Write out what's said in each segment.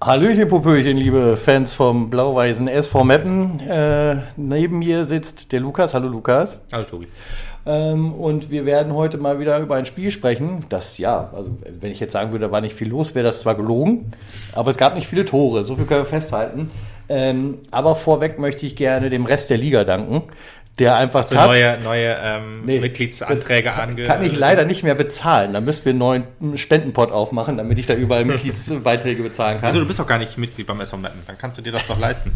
Hallöchen, Popöchen, liebe Fans vom blau-weißen SV Meppen. Äh, neben mir sitzt der Lukas. Hallo Lukas. Hallo Tobi. Ähm, und wir werden heute mal wieder über ein Spiel sprechen. Das, ja, also wenn ich jetzt sagen würde, da war nicht viel los, wäre das zwar gelogen, aber es gab nicht viele Tore. So viel können wir festhalten. Ähm, aber vorweg möchte ich gerne dem Rest der Liga danken der einfach so neue, neue ähm, nee, Mitgliedsanträge ange. Kann ich leider nicht mehr bezahlen. Da müssen wir einen neuen Spendenpot aufmachen, damit ich da überall Mitgliedsbeiträge bezahlen kann. Also du bist doch gar nicht Mitglied beim SV Meppen. Dann kannst du dir das doch leisten.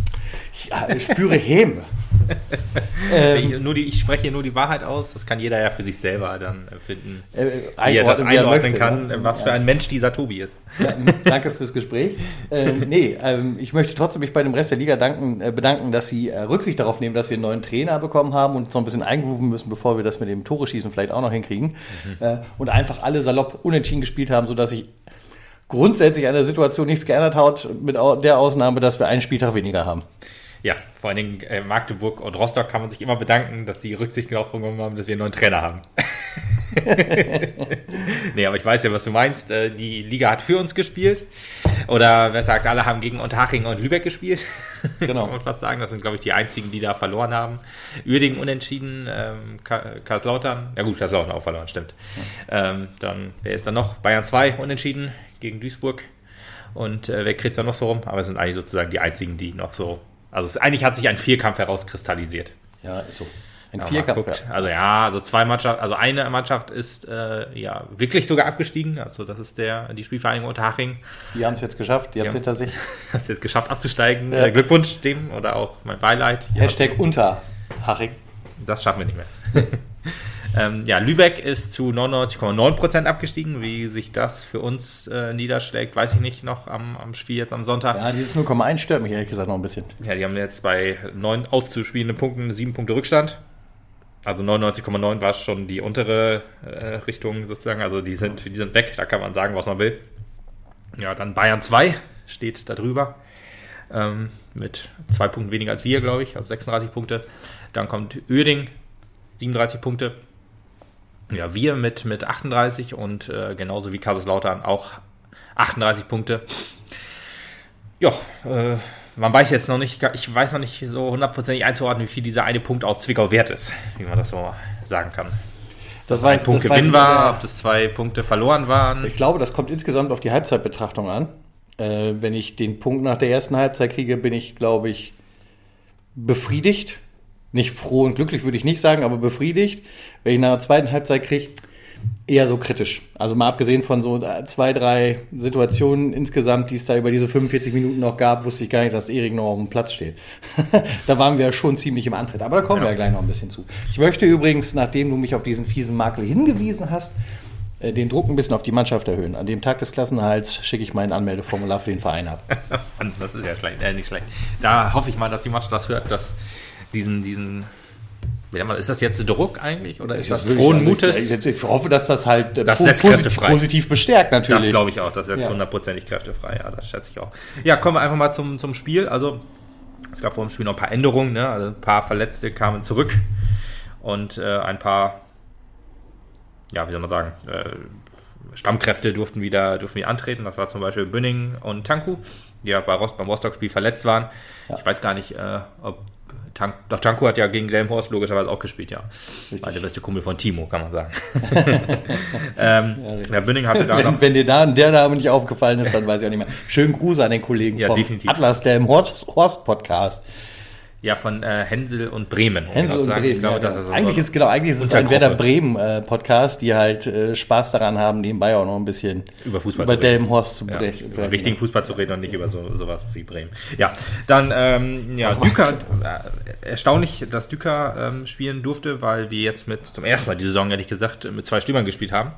Ja, ich spüre Häme. ähm, ich, nur die, ich spreche hier nur die Wahrheit aus. Das kann jeder ja für sich selber dann finden, äh, wie er das einordnen kann, ja. was für ein Mensch dieser Tobi ist. Ja, danke fürs Gespräch. Ähm, nee, ähm, ich möchte trotzdem mich bei dem Rest der Liga danken, äh, bedanken, dass sie äh, Rücksicht darauf nehmen, dass wir einen neuen Trainer bekommen haben und uns noch ein bisschen eingrooven müssen, bevor wir das mit dem Tore schießen vielleicht auch noch hinkriegen. Mhm. Äh, und einfach alle salopp unentschieden gespielt haben, sodass sich grundsätzlich an der Situation nichts geändert hat, mit der Ausnahme, dass wir einen Spieltag weniger haben. Ja, vor allen Dingen äh, Magdeburg und Rostock kann man sich immer bedanken, dass die Rücksicht genommen haben, dass wir einen neuen Trainer haben. nee, aber ich weiß ja, was du meinst. Äh, die Liga hat für uns gespielt. Oder wer sagt, alle haben gegen Unterhaching und Lübeck gespielt. Genau. kann man fast sagen. Das sind, glaube ich, die einzigen, die da verloren haben. Uerdingen unentschieden, ähm, Karlslautern. Ja gut, Karlslautern auch verloren, stimmt. Ja. Ähm, dann, wer ist da noch? Bayern 2 unentschieden gegen Duisburg. Und äh, wer kriegt da noch so rum? Aber es sind eigentlich sozusagen die einzigen, die noch so also es, eigentlich hat sich ein Vierkampf herauskristallisiert. Ja, ist so. Ein ja, Vierkampf. Ja. Also ja, also zwei Mannschaften, also eine Mannschaft ist äh, ja wirklich sogar abgestiegen. Also das ist der die Spielvereinigung Unterhaching. Die haben es jetzt geschafft, die, die haben es hinter sich. Hat es jetzt geschafft abzusteigen. Ja. Äh, Glückwunsch dem oder auch mein Beileid. Hashtag Unterhaching. Das schaffen wir nicht mehr. Ähm, ja, Lübeck ist zu 99,9% abgestiegen. Wie sich das für uns äh, niederschlägt, weiß ich nicht noch am, am Spiel jetzt am Sonntag. Ja, dieses 0,1 stört mich ehrlich gesagt noch ein bisschen. Ja, die haben jetzt bei neun auszuspielenden Punkten sieben Punkte Rückstand. Also 99,9 war schon die untere äh, Richtung sozusagen. Also die sind, die sind weg, da kann man sagen, was man will. Ja, dann Bayern 2 steht da drüber. Ähm, mit zwei Punkten weniger als wir, glaube ich, also 36 Punkte. Dann kommt Uerding, 37 Punkte. Ja, wir mit, mit 38 und äh, genauso wie Kaiserslautern auch 38 Punkte. Ja, äh, man weiß jetzt noch nicht, ich weiß noch nicht so hundertprozentig einzuordnen, wie viel dieser eine Punkt aus Zwickau wert ist, wie man das so sagen kann. Das war ein Punkt Gewinn war, ob das zwei Punkte verloren waren. Ich glaube, das kommt insgesamt auf die Halbzeitbetrachtung an. Äh, wenn ich den Punkt nach der ersten Halbzeit kriege, bin ich, glaube ich, befriedigt nicht froh und glücklich würde ich nicht sagen, aber befriedigt. Wenn ich nach der zweiten Halbzeit kriege, eher so kritisch. Also mal abgesehen von so zwei, drei Situationen insgesamt, die es da über diese 45 Minuten noch gab, wusste ich gar nicht, dass Erik noch auf dem Platz steht. da waren wir schon ziemlich im Antritt. Aber da kommen ja. wir ja gleich noch ein bisschen zu. Ich möchte übrigens, nachdem du mich auf diesen fiesen Makel hingewiesen hast, äh, den Druck ein bisschen auf die Mannschaft erhöhen. An dem Tag des Klassenerhalts schicke ich mein Anmeldeformular für den Verein ab. das ist ja schlecht, äh, nicht schlecht. Da hoffe ich mal, dass die Mannschaft das hört, dass diesen, diesen ist das jetzt Druck eigentlich oder ist das, das frohen also Mutes? Ich, ich, hoffe, dass das halt das setzt positiv, positiv bestärkt natürlich. Das glaube ich auch, das setzt hundertprozentig ja. kräftefrei, ja, das schätze ich auch. Ja, kommen wir einfach mal zum, zum Spiel. Also es gab vor dem Spiel noch ein paar Änderungen, ne? also ein paar Verletzte kamen zurück und äh, ein paar, ja, wie soll man sagen, äh, Stammkräfte durften wieder, durften wieder antreten. Das war zum Beispiel Bünning und Tanku, die ja bei Rost, beim Rostock-Spiel verletzt waren. Ja. Ich weiß gar nicht, äh, ob Tank, doch Tanko hat ja gegen Delmhorst logischerweise auch gespielt, ja. Richtig. War der beste Kumpel von Timo, kann man sagen. ähm, ja, Herr Bünning hatte da wenn, wenn dir da der Name nicht aufgefallen ist, dann weiß ich auch nicht mehr. Schönen Gruß an den Kollegen ja, vom definitiv. Atlas Delmhorst Podcast. Ja, von äh, Hänsel und Bremen. Hänsel und Bremen. Ich glaube, ja, das ist so eigentlich ist genau, eigentlich ist es ein Werder Bremen äh, Podcast, die halt äh, Spaß daran haben, nebenbei auch noch ein bisschen über Fußball über zu reden. Ja, über richtigen Fußball zu reden und nicht über so, sowas wie Bremen. Ja, dann ähm, ja, Düker, äh, erstaunlich, dass Düker ähm, spielen durfte, weil wir jetzt mit zum ersten Mal die Saison ehrlich gesagt mit zwei Stürmern gespielt haben.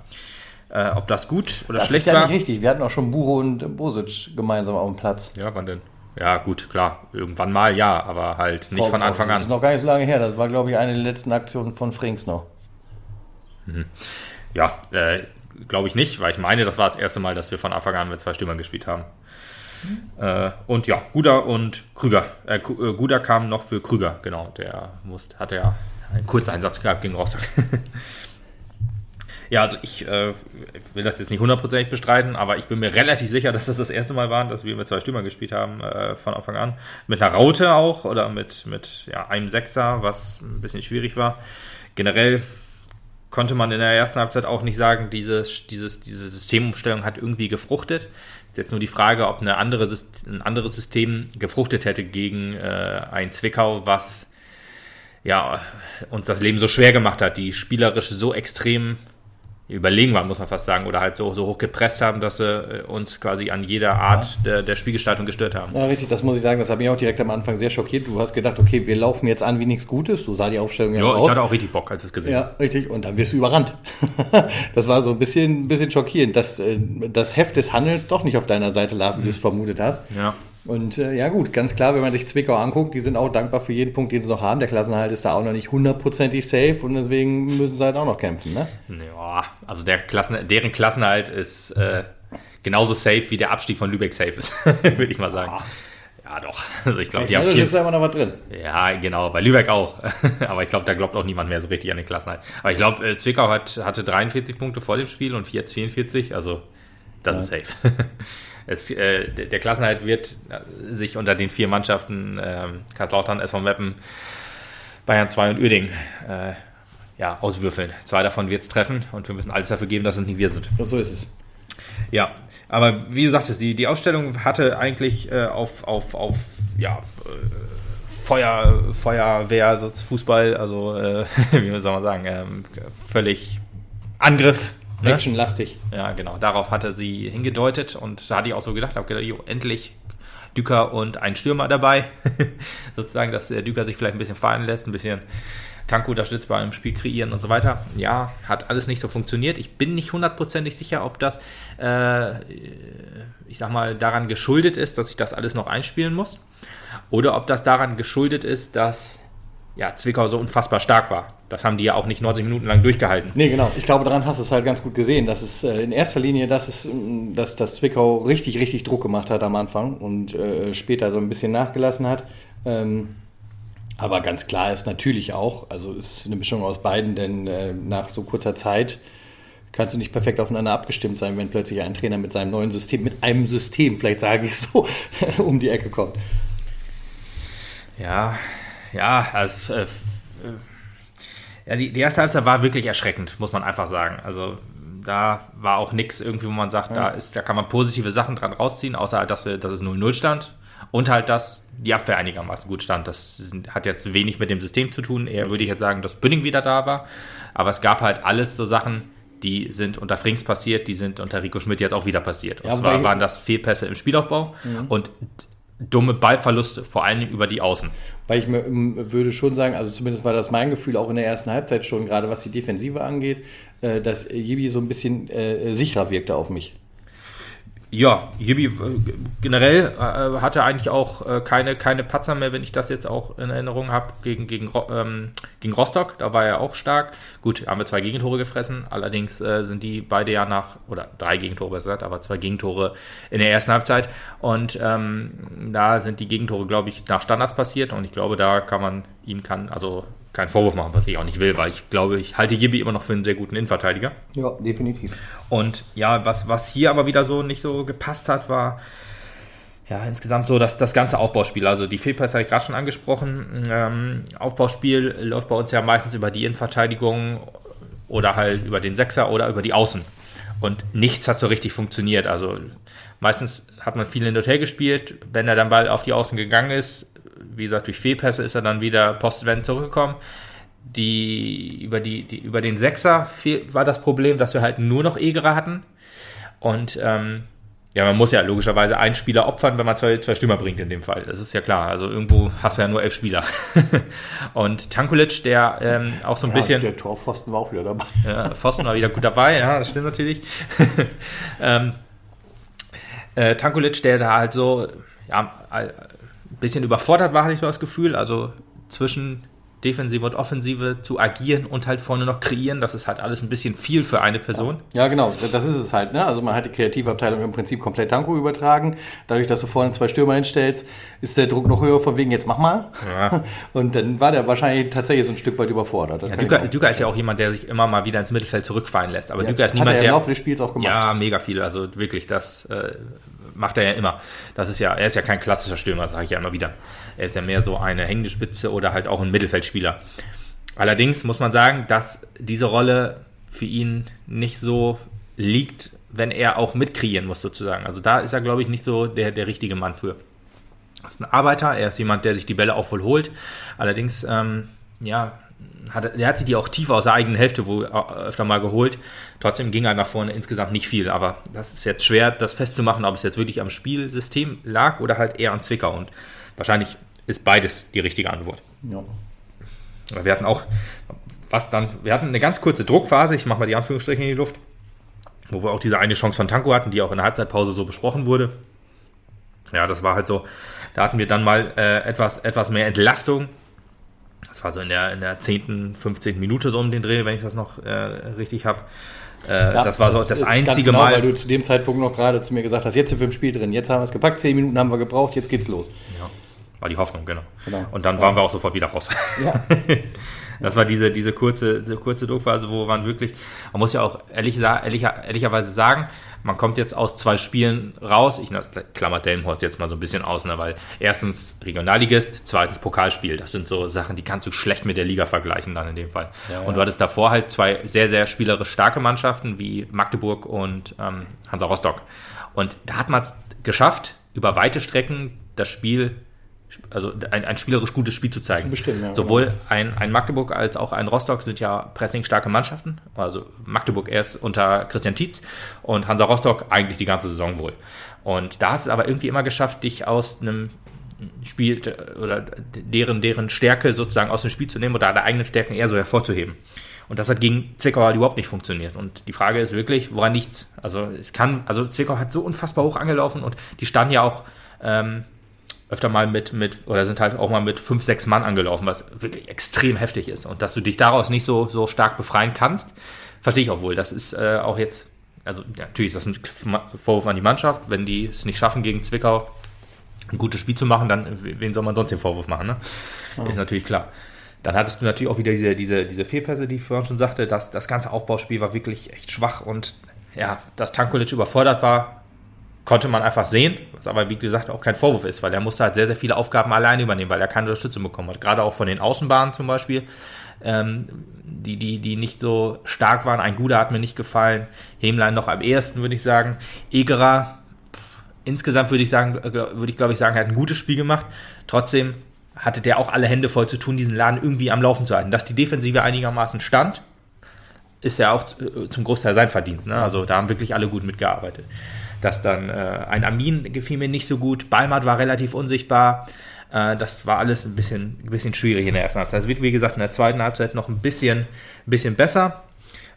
Äh, ob das gut oder das schlecht war? Das ist ja nicht richtig. Wir hatten auch schon Buro und Bosic gemeinsam auf dem Platz. Ja, wann denn? Ja, gut, klar. Irgendwann mal ja, aber halt nicht vor, von Anfang an. Das ist noch gar nicht so lange her. Das war, glaube ich, eine der letzten Aktionen von Frings noch. Mhm. Ja, äh, glaube ich nicht, weil ich meine, das war das erste Mal, dass wir von Anfang an mit zwei Stürmern gespielt haben. Mhm. Äh, und ja, Guder und Krüger. Äh, äh, Guder kam noch für Krüger, genau. Der musste, hatte ja einen Kurzeinsatz gehabt gegen Rostock. Ja, also ich äh, will das jetzt nicht hundertprozentig bestreiten, aber ich bin mir relativ sicher, dass das das erste Mal war, dass wir mit zwei Stürmern gespielt haben äh, von Anfang an. Mit einer Raute auch oder mit, mit ja, einem Sechser, was ein bisschen schwierig war. Generell konnte man in der ersten Halbzeit auch nicht sagen, dieses, dieses, diese Systemumstellung hat irgendwie gefruchtet. Ist jetzt nur die Frage, ob eine andere, ein anderes System gefruchtet hätte gegen äh, ein Zwickau, was ja, uns das Leben so schwer gemacht hat, die spielerisch so extrem überlegen waren, muss man fast sagen, oder halt so, so hoch gepresst haben, dass sie äh, uns quasi an jeder Art ja. der, der Spielgestaltung gestört haben. Ja, richtig, das muss ich sagen, das hat mich auch direkt am Anfang sehr schockiert. Du hast gedacht, okay, wir laufen jetzt an wie nichts Gutes, so sah die Aufstellung ja, aus. Ja, ich hatte auch richtig Bock, als ich es gesehen habe. Ja, richtig, und dann wirst du überrannt. das war so ein bisschen, ein bisschen schockierend, dass äh, das Heft des Handelns doch nicht auf deiner Seite lag, wie mhm. du es vermutet hast. Ja. Und äh, ja gut, ganz klar, wenn man sich Zwickau anguckt, die sind auch dankbar für jeden Punkt, den sie noch haben. Der Klassenhalt ist da auch noch nicht hundertprozentig safe und deswegen müssen sie halt auch noch kämpfen. Ne? Ja, also der Klassen, deren Klassenhalt ist äh, genauso safe wie der Abstieg von Lübeck safe ist, würde ich mal sagen. Ja, doch. Also ich glaube, die haben viel. ist da immer noch was drin. Ja, genau. Bei Lübeck auch. Aber ich glaube, da glaubt auch niemand mehr so richtig an den Klassenhalt. Aber ich glaube, äh, Zwickau hat, hatte 43 Punkte vor dem Spiel und jetzt 44. Also das ja. ist safe. es, äh, der Klassenhalt wird äh, sich unter den vier Mannschaften äh, Karlslautern, SV Meppen, Bayern 2 und Uerding äh, ja, auswürfeln. Zwei davon wird es treffen und wir müssen alles dafür geben, dass es nicht wir sind. so ist es. Ja, aber wie gesagt, die, die Ausstellung hatte eigentlich äh, auf, auf, auf ja, äh, Feuer, Feuerwehr, Fußball, also äh, wie soll man sagen, ähm, völlig Angriff Ne? Actionlastig. Ja, genau. Darauf hatte sie hingedeutet und da hatte ich auch so gedacht, habe gedacht, jo, endlich Düker und ein Stürmer dabei. Sozusagen, dass der Düker sich vielleicht ein bisschen fallen lässt, ein bisschen Tank unterstützbar im Spiel kreieren und so weiter. Ja, hat alles nicht so funktioniert. Ich bin nicht hundertprozentig sicher, ob das, äh, ich sag mal, daran geschuldet ist, dass ich das alles noch einspielen muss. Oder ob das daran geschuldet ist, dass ja, Zwickau so unfassbar stark war. Das haben die ja auch nicht 90 Minuten lang durchgehalten. Nee, genau. Ich glaube, daran hast du es halt ganz gut gesehen. dass es äh, in erster Linie, dass, es, dass das Zwickau richtig, richtig Druck gemacht hat am Anfang und äh, später so ein bisschen nachgelassen hat. Ähm, aber ganz klar ist natürlich auch, also es ist eine Mischung aus beiden, denn äh, nach so kurzer Zeit kannst du nicht perfekt aufeinander abgestimmt sein, wenn plötzlich ein Trainer mit seinem neuen System, mit einem System, vielleicht sage ich so, um die Ecke kommt. Ja, ja, es, äh, äh, ja die, die erste Halbzeit war wirklich erschreckend, muss man einfach sagen. Also da war auch nichts irgendwie, wo man sagt, ja. da ist, da kann man positive Sachen dran rausziehen, außer halt, dass wir, dass es 0-0 stand und halt, dass die Abwehr einigermaßen gut stand. Das hat jetzt wenig mit dem System zu tun. Eher würde ich jetzt sagen, dass Bünding wieder da war. Aber es gab halt alles so Sachen, die sind unter Frings passiert, die sind unter Rico Schmidt jetzt auch wieder passiert. Und ja, zwar waren das Fehlpässe im Spielaufbau mhm. und dumme Ballverluste, vor allem über die Außen. Weil ich mir, ähm, würde schon sagen, also zumindest war das mein Gefühl auch in der ersten Halbzeit schon, gerade was die Defensive angeht, äh, dass Jibi so ein bisschen äh, sicherer wirkte auf mich. Ja, Jibi äh, generell äh, hatte eigentlich auch äh, keine, keine Patzer mehr, wenn ich das jetzt auch in Erinnerung habe, gegen, gegen, ähm, gegen Rostock. Da war er auch stark. Gut, haben wir zwei Gegentore gefressen. Allerdings äh, sind die beide ja nach, oder drei Gegentore besser gesagt, aber zwei Gegentore in der ersten Halbzeit. Und ähm, da sind die Gegentore, glaube ich, nach Standards passiert. Und ich glaube, da kann man ihm kann, also keinen Vorwurf machen, was ich auch nicht will, weil ich glaube, ich halte Jibi immer noch für einen sehr guten Innenverteidiger. Ja, definitiv. Und ja, was, was hier aber wieder so nicht so gepasst hat, war ja insgesamt so dass das ganze Aufbauspiel. Also die Fehlpässe habe ich gerade schon angesprochen. Ähm, Aufbauspiel läuft bei uns ja meistens über die Innenverteidigung oder halt über den Sechser oder über die Außen. Und nichts hat so richtig funktioniert. Also meistens hat man viel in Hotel gespielt. Wenn er dann bald auf die Außen gegangen ist, wie gesagt, durch Fehlpässe ist er dann wieder postwendend zurückgekommen. Die, über, die, die, über den Sechser war das Problem, dass wir halt nur noch Egerer hatten. Und ähm, ja, man muss ja logischerweise einen Spieler opfern, wenn man zwei, zwei Stürmer bringt in dem Fall. Das ist ja klar. Also irgendwo hast du ja nur elf Spieler. und Tankulic, der ähm, auch so ein ja, bisschen. Der Torpfosten war auch wieder dabei. ja, Pfosten war wieder gut dabei, ja, das stimmt natürlich. ähm, äh, Tankulic, der da halt so, ja, bisschen überfordert war, hatte ich so das Gefühl. Also zwischen Defensive und Offensive zu agieren und halt vorne noch kreieren. Das ist halt alles ein bisschen viel für eine Person. Ja, genau, das ist es halt. Ne? Also man hat die Kreativabteilung im Prinzip komplett Tanko übertragen. Dadurch, dass du vorne zwei Stürmer hinstellst, ist der Druck noch höher von wegen, jetzt mach mal. Ja. Und dann war der wahrscheinlich tatsächlich so ein Stück weit überfordert. Ja, Düker, Düker ist ja auch jemand, der sich immer mal wieder ins Mittelfeld zurückfallen lässt. Aber Ja, Düker ist niemand, er im der. Laufe des Spiels auch gemacht. Ja, mega viel. Also wirklich, das äh, macht er ja immer. Das ist ja, er ist ja kein klassischer Stürmer, sage ich ja immer wieder. Er ist ja mehr so eine hängende Spitze oder halt auch ein Mittelfeldspieler. Allerdings muss man sagen, dass diese Rolle für ihn nicht so liegt, wenn er auch mitkreieren muss, sozusagen. Also da ist er, glaube ich, nicht so der, der richtige Mann für. Er ist ein Arbeiter, er ist jemand, der sich die Bälle auch wohl holt. Allerdings, ähm, ja, hat, er hat sich die auch tief aus der eigenen Hälfte wohl äh, öfter mal geholt. Trotzdem ging er nach vorne insgesamt nicht viel. Aber das ist jetzt schwer, das festzumachen, ob es jetzt wirklich am Spielsystem lag oder halt eher an Zwickau. Und wahrscheinlich ist beides die richtige Antwort. Ja. Wir hatten auch, was dann, wir hatten eine ganz kurze Druckphase, ich mache mal die Anführungsstriche in die Luft, wo wir auch diese eine Chance von Tanko hatten, die auch in der Halbzeitpause so besprochen wurde. Ja, das war halt so, da hatten wir dann mal äh, etwas, etwas mehr Entlastung. Das war so in der, in der 10., 15. Minute so um den Dreh, wenn ich das noch äh, richtig habe. Äh, Ja, das war so das, ganz einzige genau, Mal. Weil du zu dem Zeitpunkt noch gerade zu mir gesagt hast, jetzt sind wir im Spiel drin, jetzt haben wir es gepackt, zehn Minuten haben wir gebraucht, jetzt geht's los. Ja, war die Hoffnung, genau. Genau. Und dann waren wir auch sofort wieder raus. Ja. Das war diese, diese kurze, diese kurze Druckphase, wo man wirklich, man muss ja auch ehrlich, ehrlicher, ehrlicherweise sagen, man kommt jetzt aus zwei Spielen raus. Ich klammer Delmenhorst jetzt mal so ein bisschen aus, ne, weil erstens Regionalligist, zweitens Pokalspiel. Das sind so Sachen, die kannst du schlecht mit der Liga vergleichen dann in dem Fall. Ja, und du hattest davor halt zwei sehr, sehr spielerisch starke Mannschaften wie Magdeburg und ähm, Hansa Rostock. Und da hat man es geschafft, über weite Strecken das Spiel also ein, ein spielerisch gutes Spiel zu zeigen. bestimmen, ja. Sowohl ein, ein Magdeburg als auch ein Rostock sind ja pressingstarke Mannschaften. Also Magdeburg erst unter Christian Tietz und Hansa Rostock eigentlich die ganze Saison wohl. Und da hast du es aber irgendwie immer geschafft, dich aus einem Spiel oder deren, deren Stärke sozusagen aus dem Spiel zu nehmen oder deine eigenen Stärken eher so hervorzuheben. Und das hat gegen Zwickau halt überhaupt nicht funktioniert. Und die Frage ist wirklich, woran liegt's? Also es kann, also Zwickau hat so unfassbar hoch angelaufen und die standen ja auch ähm, öfter mal mit, mit, oder sind halt auch mal mit fünf, sechs Mann angelaufen, was wirklich extrem heftig ist. Und dass du dich daraus nicht so, so stark befreien kannst, verstehe ich auch wohl. Das ist äh, auch jetzt, also ja, natürlich ist das ein Vorwurf an die Mannschaft, wenn die es nicht schaffen gegen Zwickau ein gutes Spiel zu machen, dann wen soll man sonst den Vorwurf machen, ne? Ist natürlich klar. Dann hattest du natürlich auch wieder diese, diese, diese Fehlpässe, die ich vorhin schon sagte, dass das ganze Aufbauspiel war wirklich echt schwach und ja, dass Tankulic überfordert war, konnte man einfach sehen, was aber wie gesagt auch kein Vorwurf ist, weil er musste halt sehr, sehr viele Aufgaben alleine übernehmen, weil er keine Unterstützung bekommen hat. Gerade auch von den Außenbahnen zum Beispiel, ähm, die, die, die nicht so stark waren. Ein Guder hat mir nicht gefallen. Hemlein noch am ehesten, würde ich sagen. Egerer, insgesamt würde ich sagen, äh, würde ich glaube ich sagen, er hat ein gutes Spiel gemacht. Trotzdem hatte der auch alle Hände voll zu tun, diesen Laden irgendwie am Laufen zu halten. Dass die Defensive einigermaßen stand, ist ja auch äh, zum Großteil sein Verdienst. Ne? Also da haben wirklich alle gut mitgearbeitet. Dass dann äh, ein Amin gefiel mir nicht so gut, Balmat war relativ unsichtbar. Äh, das war alles ein bisschen, ein bisschen schwierig in der ersten Halbzeit. Es wird, wie gesagt, in der zweiten Halbzeit noch ein bisschen, ein bisschen besser.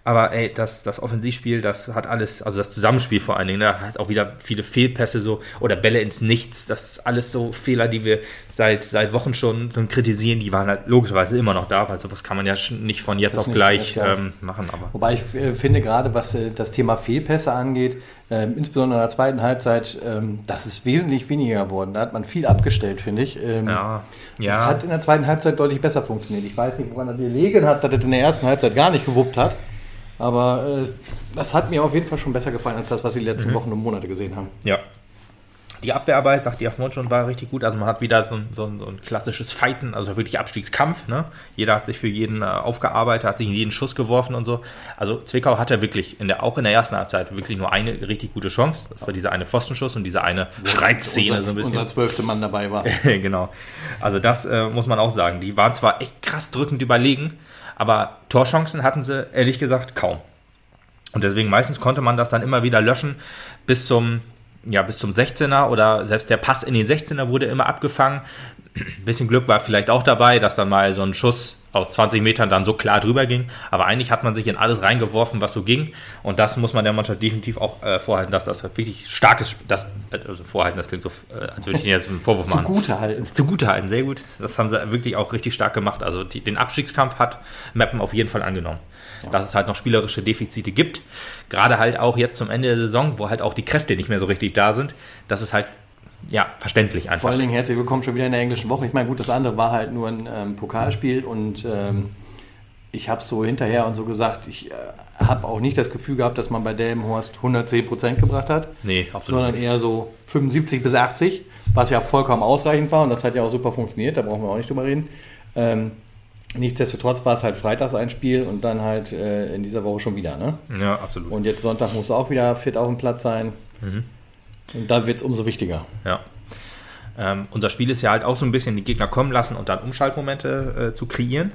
Aber ey, das, das Offensivspiel, das hat alles, also das Zusammenspiel vor allen Dingen, da hat auch wieder viele Fehlpässe so oder Bälle ins Nichts. Das ist alles so Fehler, die wir seit, seit Wochen schon, kritisieren. Die waren halt logischerweise immer noch da, weil sowas kann man ja nicht von jetzt Das auf gleich das ähm, machen. Aber Wobei ich äh, finde, gerade was äh, das Thema Fehlpässe angeht, ähm, insbesondere in der zweiten Halbzeit, ähm, das ist wesentlich weniger geworden. Da hat man viel abgestellt, finde ich. Ähm, ja, Das ja, hat in der zweiten Halbzeit deutlich besser funktioniert. Ich weiß nicht, woran das gelegen hat, dass das in der ersten Halbzeit gar nicht gewuppt hat. Aber äh, das hat mir auf jeden Fall schon besser gefallen als das, was wir die Mhm. letzten Wochen und Monate gesehen haben. ja. Die Abwehrarbeit, sagt die Afmon schon, war richtig gut. Also man hat wieder so ein, so ein, so ein klassisches Fighten, also wirklich Abstiegskampf. Ne? Jeder hat sich für jeden äh, aufgearbeitet, hat sich in jeden Schuss geworfen und so. Also Zwickau hatte wirklich in der, auch in der ersten Halbzeit wirklich nur eine richtig gute Chance. Das war dieser eine Pfostenschuss und diese eine Schreitszene unser, so ein bisschen. unser zwölfte Mann dabei war. genau. Also das äh, muss man auch sagen. Die waren zwar echt krass drückend überlegen, aber Torchancen hatten sie ehrlich gesagt kaum. Und deswegen meistens konnte man das dann immer wieder löschen bis zum ja, bis zum 16er oder selbst der Pass in den 16er wurde immer abgefangen. Ein bisschen Glück war vielleicht auch dabei, dass dann mal so ein Schuss aus 20 Metern dann so klar drüber ging. Aber eigentlich hat man sich in alles reingeworfen, was so ging. Und das muss man der Mannschaft definitiv auch äh, vorhalten, dass das wirklich starkes, das, also vorhalten, das klingt so, äh, als würde ich Ihnen jetzt einen Vorwurf machen. Zugute halten. Zugute halten, sehr gut. Das haben sie wirklich auch richtig stark gemacht. Also die, den Abstiegskampf hat Mappen auf jeden Fall angenommen. Dass es halt noch spielerische Defizite gibt. Gerade halt auch jetzt zum Ende der Saison, wo halt auch die Kräfte nicht mehr so richtig da sind. Das ist halt ja, verständlich Vor einfach. allen Dingen herzlich willkommen schon wieder in der englischen Woche. Ich meine, gut, das andere war halt nur ein ähm, Pokalspiel und ähm, ich habe so hinterher und so gesagt, ich äh, habe auch nicht das Gefühl gehabt, dass man bei Delmenhorst 110 Prozent gebracht hat, Nee, absolut. sondern eher so 75 bis 80, was ja vollkommen ausreichend war und das hat ja auch super funktioniert, da brauchen wir auch nicht drüber reden. Ähm, nichtsdestotrotz war es halt freitags ein Spiel und dann halt äh, in dieser Woche schon wieder. Ne? Ja, absolut. Und jetzt Sonntag muss auch wieder fit auf dem Platz sein. Und da wird es umso wichtiger. Ja. Ähm, unser Spiel ist ja halt auch so ein bisschen die Gegner kommen lassen und dann Umschaltmomente äh, zu kreieren.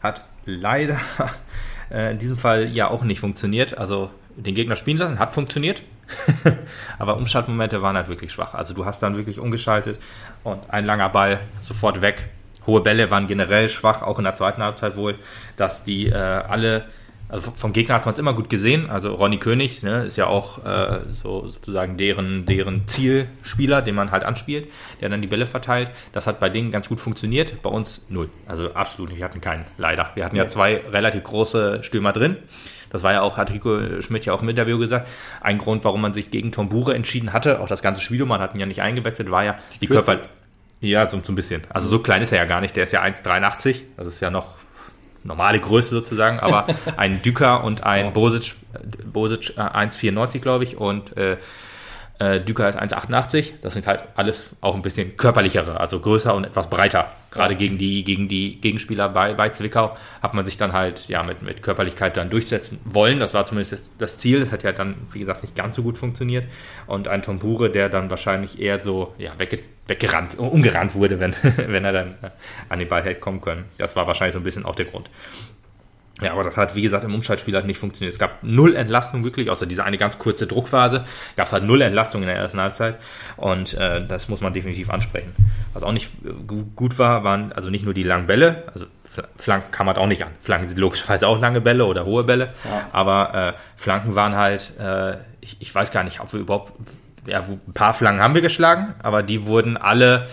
Hat leider äh, in diesem Fall ja auch nicht funktioniert. Also den Gegner spielen lassen, hat funktioniert. Aber Umschaltmomente waren halt wirklich schwach. Also du hast dann wirklich umgeschaltet und ein langer Ball sofort weg. Hohe Bälle waren generell schwach, auch in der zweiten Halbzeit wohl, dass die äh, alle, also vom Gegner hat man es immer gut gesehen. Also Ronny König ne, ist ja auch äh, so sozusagen deren, deren Zielspieler, den man halt anspielt, der dann die Bälle verteilt. Das hat bei denen ganz gut funktioniert. Bei uns null. Also absolut nicht. Wir hatten keinen, leider. Wir hatten ja zwei relativ große Stürmer drin. Das war ja auch, hat Rico Schmidt ja auch im Interview gesagt, ein Grund, warum man sich gegen Tom Bure entschieden hatte, auch das ganze Spiel, man hat ihn ja nicht eingewechselt, war ja die, Kürze? Körper... Ja, so, so ein bisschen. Also so klein ist er ja gar nicht, der ist ja 1,83, das ist ja noch normale Größe sozusagen, aber ein Düker und ein Bosic, Bosic äh, 1,94 glaube ich und äh, äh, Düker ist 1,88. Das sind halt alles auch ein bisschen körperlichere, also größer und etwas breiter. Gerade gegen die, gegen die Gegenspieler bei, bei Zwickau hat man sich dann halt ja mit, mit Körperlichkeit dann durchsetzen wollen. Das war zumindest das, Ziel. Das hat ja dann, wie gesagt, nicht ganz so gut funktioniert. Und ein Tombure, der dann wahrscheinlich eher so ja, wegge weggerannt, umgerannt wurde, wenn, wenn er dann äh, an den Ball hätte kommen können. Das war wahrscheinlich so ein bisschen auch der Grund. Ja, aber das hat, wie gesagt, im Umschaltspiel halt nicht funktioniert. Es gab null Entlastung wirklich, außer diese eine ganz kurze Druckphase, gab es halt null Entlastung in der ersten Halbzeit und äh, das muss man definitiv ansprechen. Was auch nicht äh, gu- gut war, waren also nicht nur die langen Bälle, also Fl- Flanken kam halt auch nicht an. Flanken sind logischerweise auch lange Bälle oder hohe Bälle, Ja. aber äh, Flanken waren halt, äh, ich, ich weiß gar nicht, ob wir überhaupt, ja, ein paar Flanken haben wir geschlagen, aber die wurden alle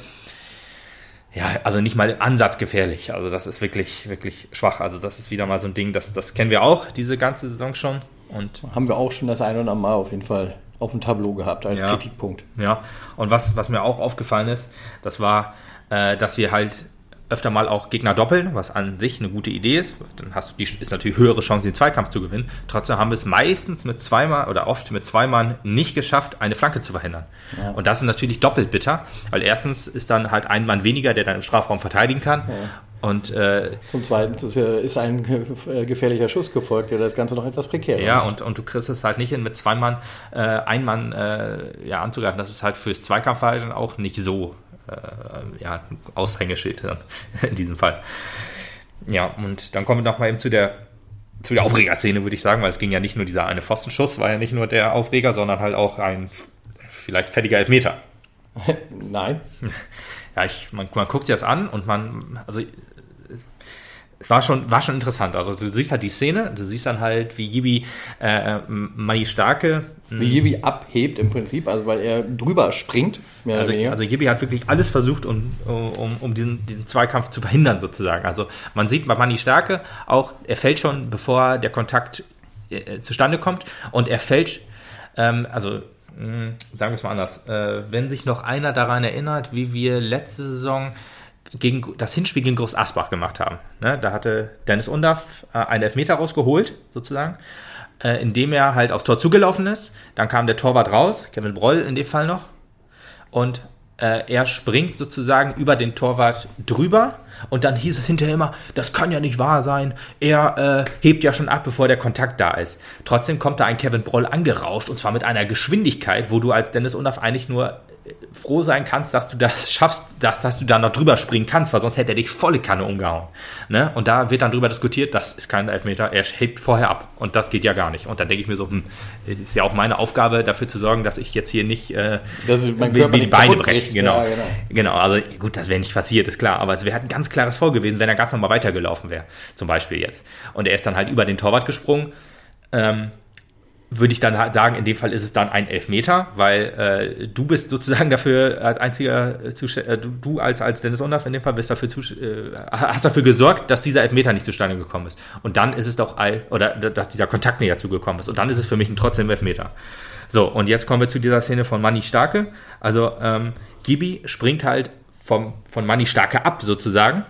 ja, also nicht mal im Ansatz gefährlich. Also das ist wirklich, wirklich schwach. Also das ist wieder mal so ein Ding, das, das kennen wir auch, diese ganze Saison schon. Und Haben wir auch schon das ein oder andere Mal auf jeden Fall auf dem Tableau gehabt als Ja. Kritikpunkt. ja, und was, was mir auch aufgefallen ist, das war, äh, dass wir halt öfter mal auch Gegner doppeln, was an sich eine gute Idee ist. Dann hast du die ist natürlich höhere Chance, den Zweikampf zu gewinnen. Trotzdem haben wir es meistens mit zweimal oder oft mit zwei Mann nicht geschafft, eine Flanke zu verhindern. Ja. Und das ist natürlich doppelt bitter, weil erstens ist dann halt ein Mann weniger, der dann im Strafraum verteidigen kann. Und äh, Zum Zweiten ist, ein äh, gefährlicher Schuss gefolgt, der das Ganze noch etwas prekärer Ja, macht. und, und du kriegst es halt nicht hin, mit zwei Mann, äh, ein Mann äh, ja, anzugreifen. Das ist halt fürs Zweikampfverhalten auch nicht so äh, ja, Aushängeschild dann in diesem Fall. Ja, und dann kommen wir noch mal eben zu der zu der Aufregerszene, würde ich sagen, weil es ging ja nicht nur dieser eine Pfostenschuss, war ja nicht nur der Aufreger, sondern halt auch ein vielleicht fettiger Elfmeter. Nein. Ja, ich, man, man guckt sich das an und man, also es, war schon, war schon interessant. Also du siehst halt die Szene, du siehst dann halt, wie Gibi äh, Mani Starke, Wie Jibi abhebt im Prinzip, also weil er drüber springt, mehr also, also Gibi hat wirklich alles versucht, um, um, um diesen, diesen Zweikampf zu verhindern sozusagen. Also man sieht bei Mani Starke auch, er fällt schon, bevor der Kontakt äh, zustande kommt. Und er fällt, ähm, also mh, sagen wir es mal anders, äh, wenn sich noch einer daran erinnert, wie wir letzte Saison gegen das Hinspiel gegen Groß Asbach gemacht haben. Ne? Da hatte Dennis Undaff äh, einen Elfmeter rausgeholt, sozusagen, äh, indem er halt aufs Tor zugelaufen ist. Dann kam der Torwart raus, Kevin Broll in dem Fall noch, und äh, er springt sozusagen über den Torwart drüber. Und dann hieß es hinterher immer, das kann ja nicht wahr sein. Er äh, hebt ja schon ab, bevor der Kontakt da ist. Trotzdem kommt da ein Kevin Broll angerauscht und zwar mit einer Geschwindigkeit, wo du als Dennis Undaff eigentlich nur äh, froh sein kannst, dass du das schaffst, dass, dass du da noch drüber springen kannst, weil sonst hätte er dich volle Kanne umgehauen. Ne? Und da wird dann drüber diskutiert, das ist kein Elfmeter, er hebt vorher ab. Und das geht ja gar nicht. Und dann denke ich mir so, hm, es ist ja auch meine Aufgabe, dafür zu sorgen, dass ich jetzt hier nicht äh, Dass ich Körper die Beine kriegt. Genau. Ja, genau. genau, also gut, das wäre nicht passiert, ist klar. Aber es wäre halt ein ganz klares Foul gewesen, wenn er ganz normal weitergelaufen wäre, zum Beispiel jetzt. Und er ist dann halt über den Torwart gesprungen. Ähm, würde ich dann halt sagen, in dem Fall ist es dann ein Elfmeter, weil äh, du bist sozusagen dafür als einziger äh, du, du, als, als Dennis Undorf in dem Fall bist dafür äh, hast dafür gesorgt, dass dieser Elfmeter nicht zustande gekommen ist. Und dann ist es doch all, oder dass dieser Kontakt nicht dazu gekommen ist. Und dann ist es für mich ein trotzdem Elfmeter. So, und jetzt kommen wir zu dieser Szene von Manni Starke. Also, ähm, Gibi springt halt vom, von Manni Starke ab, sozusagen.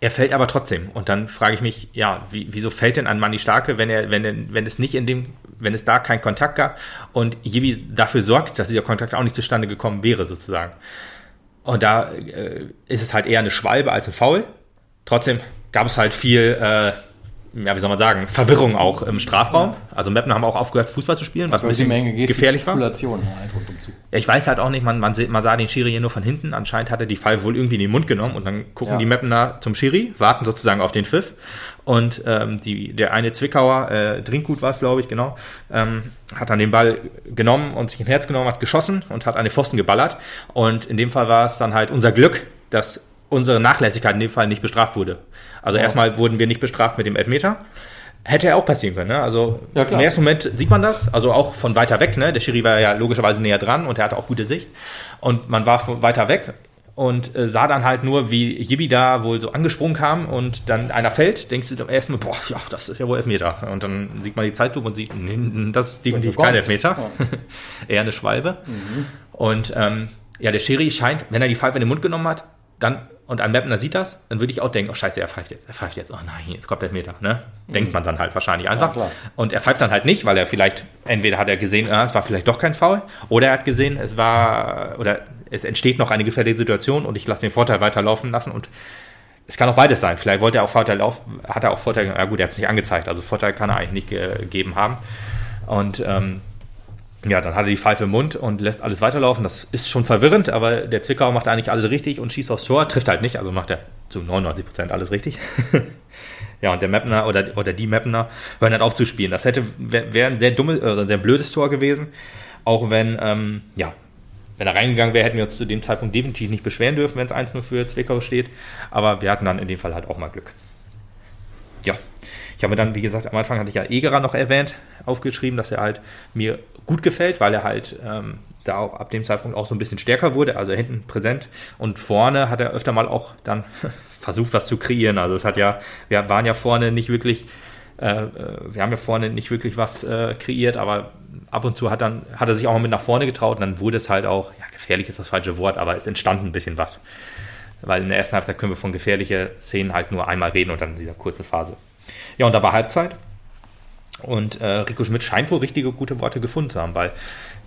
Er fällt aber trotzdem. Und dann frage ich mich, ja, wie, wieso fällt denn an Manni Starke, wenn er, wenn, wenn es nicht in dem, wenn es da keinen Kontakt gab und Gibi dafür sorgt, dass dieser Kontakt auch nicht zustande gekommen wäre, sozusagen. Und da äh, ist es halt eher eine Schwalbe als ein Foul. Trotzdem gab es halt viel, äh, ja, wie soll man sagen, Verwirrung auch im Strafraum. Also Meppen haben auch aufgehört, Fußball zu spielen, was ein bisschen gefährlich war. Halt ja, ich weiß halt auch nicht, man, man, man, sah den Schiri hier nur von hinten. Anscheinend hat er die Fall wohl irgendwie in den Mund genommen und dann gucken ja. die Meppener zum Schiri, warten sozusagen auf den Pfiff. Und ähm, die, der eine Zwickauer, äh, Drinkgut war es, glaube ich, genau, ähm, hat dann den Ball genommen und sich im Herz genommen, hat geschossen und hat an den Pfosten geballert. Und in dem Fall war es dann halt unser Glück, dass unsere Nachlässigkeit in dem Fall nicht bestraft wurde. Also ja. erstmal wurden wir nicht bestraft mit dem Elfmeter. Hätte ja auch passieren können. Ne? Also ja, im ersten Moment sieht man das, also auch von weiter weg. Ne? Der Schiri war ja logischerweise näher dran und er hatte auch gute Sicht. Und man war von weiter weg und äh, sah dann halt nur, wie Yibi da wohl so angesprungen kam und dann einer fällt, denkst du erstmal, boah, ja, das ist ja wohl Elfmeter. Und dann sieht man die Zeitlupe und sieht, nee, das ist definitiv kein Elfmeter. Ja. Eher eine Schwalbe. Mhm. Und ähm, ja, der Schiri scheint, wenn er die Pfeife in den Mund genommen hat, dann und ein Mapner sieht das, dann würde ich auch denken, oh scheiße, er pfeift jetzt, er pfeift jetzt, oh nein, jetzt kommt der Meter, ne? Denkt mhm. man dann halt wahrscheinlich einfach. Ja, und er pfeift dann halt nicht, weil er vielleicht, entweder hat er gesehen, ah, es war vielleicht doch kein Foul, oder er hat gesehen, es war, oder es entsteht noch eine gefährliche Situation und ich lasse den Vorteil weiterlaufen lassen und es kann auch beides sein. Vielleicht wollte er auch Vorteil laufen, hat er auch Vorteil, ja gut, er hat es nicht angezeigt, also Vorteil kann er eigentlich nicht gegeben haben. Und ähm, ja, dann hat er die Pfeife im Mund und lässt alles weiterlaufen. Das ist schon verwirrend, aber der Zwickau macht eigentlich alles richtig und schießt aufs Tor, trifft halt nicht, also macht er zu 99 Prozent alles richtig. ja, und der Mapner oder, oder die Mapner hören halt auf zu spielen. Das hätte wäre wär ein sehr dummes, also ein sehr blödes Tor gewesen, auch wenn, ähm, ja, wenn er reingegangen wäre, hätten wir uns zu dem Zeitpunkt definitiv nicht beschweren dürfen, wenn es 1-0 für Zwickau steht. Aber wir hatten dann in dem Fall halt auch mal Glück. Ja, ich habe dann, wie gesagt, am Anfang hatte ich ja Egerer noch erwähnt, aufgeschrieben, dass er halt mir gut gefällt, weil er halt ähm, da auch ab dem Zeitpunkt auch so ein bisschen stärker wurde, also hinten präsent und vorne hat er öfter mal auch dann versucht, was zu kreieren. Also es hat ja, wir waren ja vorne nicht wirklich, äh, äh, wir haben ja vorne nicht wirklich was äh, kreiert, aber ab und zu hat dann hat er sich auch mal mit nach vorne getraut und dann wurde es halt auch, ja, gefährlich ist das falsche Wort, aber es entstand ein bisschen was. Weil in der ersten Halbzeit können wir von gefährlichen Szenen halt nur einmal reden und dann in dieser kurzen Phase. Ja, und da war Halbzeit. Und äh, Rico Schmidt scheint wohl richtige gute Worte gefunden zu haben, weil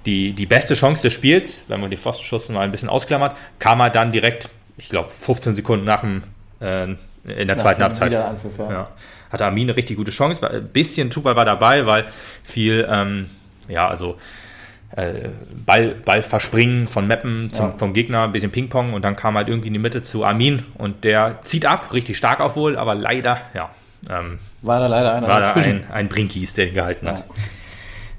die, die beste Chance des Spiels, wenn man die Pfostenschuss mal ein bisschen ausklammert, kam er dann direkt, ich glaube, 15 Sekunden nach dem, äh, in der zweiten Halbzeit. Ja. Ja. Hatte Armin eine richtig gute Chance, war, ein bisschen Zufall war dabei, weil viel, ähm, ja, also äh, Ball, Ball verspringen von Meppen zum, ja. vom Gegner, ein bisschen Ping-Pong und dann kam halt irgendwie in die Mitte zu Armin und der zieht ab, richtig stark auch wohl, aber leider, ja, ähm, war da leider einer war dazwischen. Da ein, ein Brinkies, der ihn gehalten hat.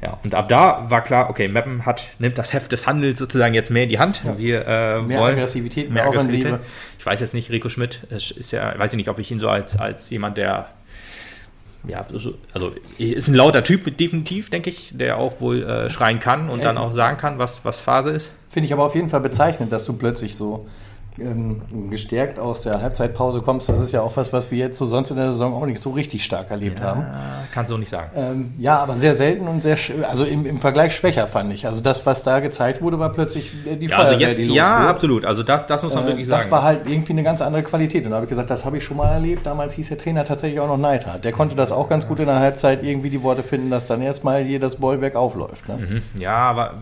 Ja. ja. und ab da war klar, okay, Meppen hat, nimmt das Heft des Handels sozusagen jetzt mehr in die Hand. Ja. Wir äh, mehr wollen Aggressivität, mehr Aggressivität. Ich weiß jetzt nicht, Rico Schmidt ist ja, weiß ich nicht, ob ich ihn so als, als jemand, der ja, also ist ein lauter Typ definitiv, denke ich, der auch wohl äh, schreien kann und äh, dann auch sagen kann, was, was Phase ist. Finde ich aber auf jeden Fall bezeichnend, dass du plötzlich so gestärkt aus der Halbzeitpause kommst, das ist ja auch was, was wir jetzt so sonst in der Saison auch nicht so richtig stark erlebt ja, haben. Kannst du nicht sagen. Ähm, ja, aber sehr selten und sehr, also im, im Vergleich schwächer fand ich. Also das, was da gezeigt wurde, war plötzlich die ja, also jetzt, die Ja, wurde. absolut. Also das, das muss man äh, wirklich sagen. Das war halt irgendwie eine ganz andere Qualität. Und da habe ich gesagt, das habe ich schon mal erlebt. Damals hieß der Trainer tatsächlich auch noch Neidhardt. Der konnte das auch ganz gut in der Halbzeit irgendwie die Worte finden, dass dann erstmal hier das Bollwerk aufläuft. Ne? Mhm. Ja, aber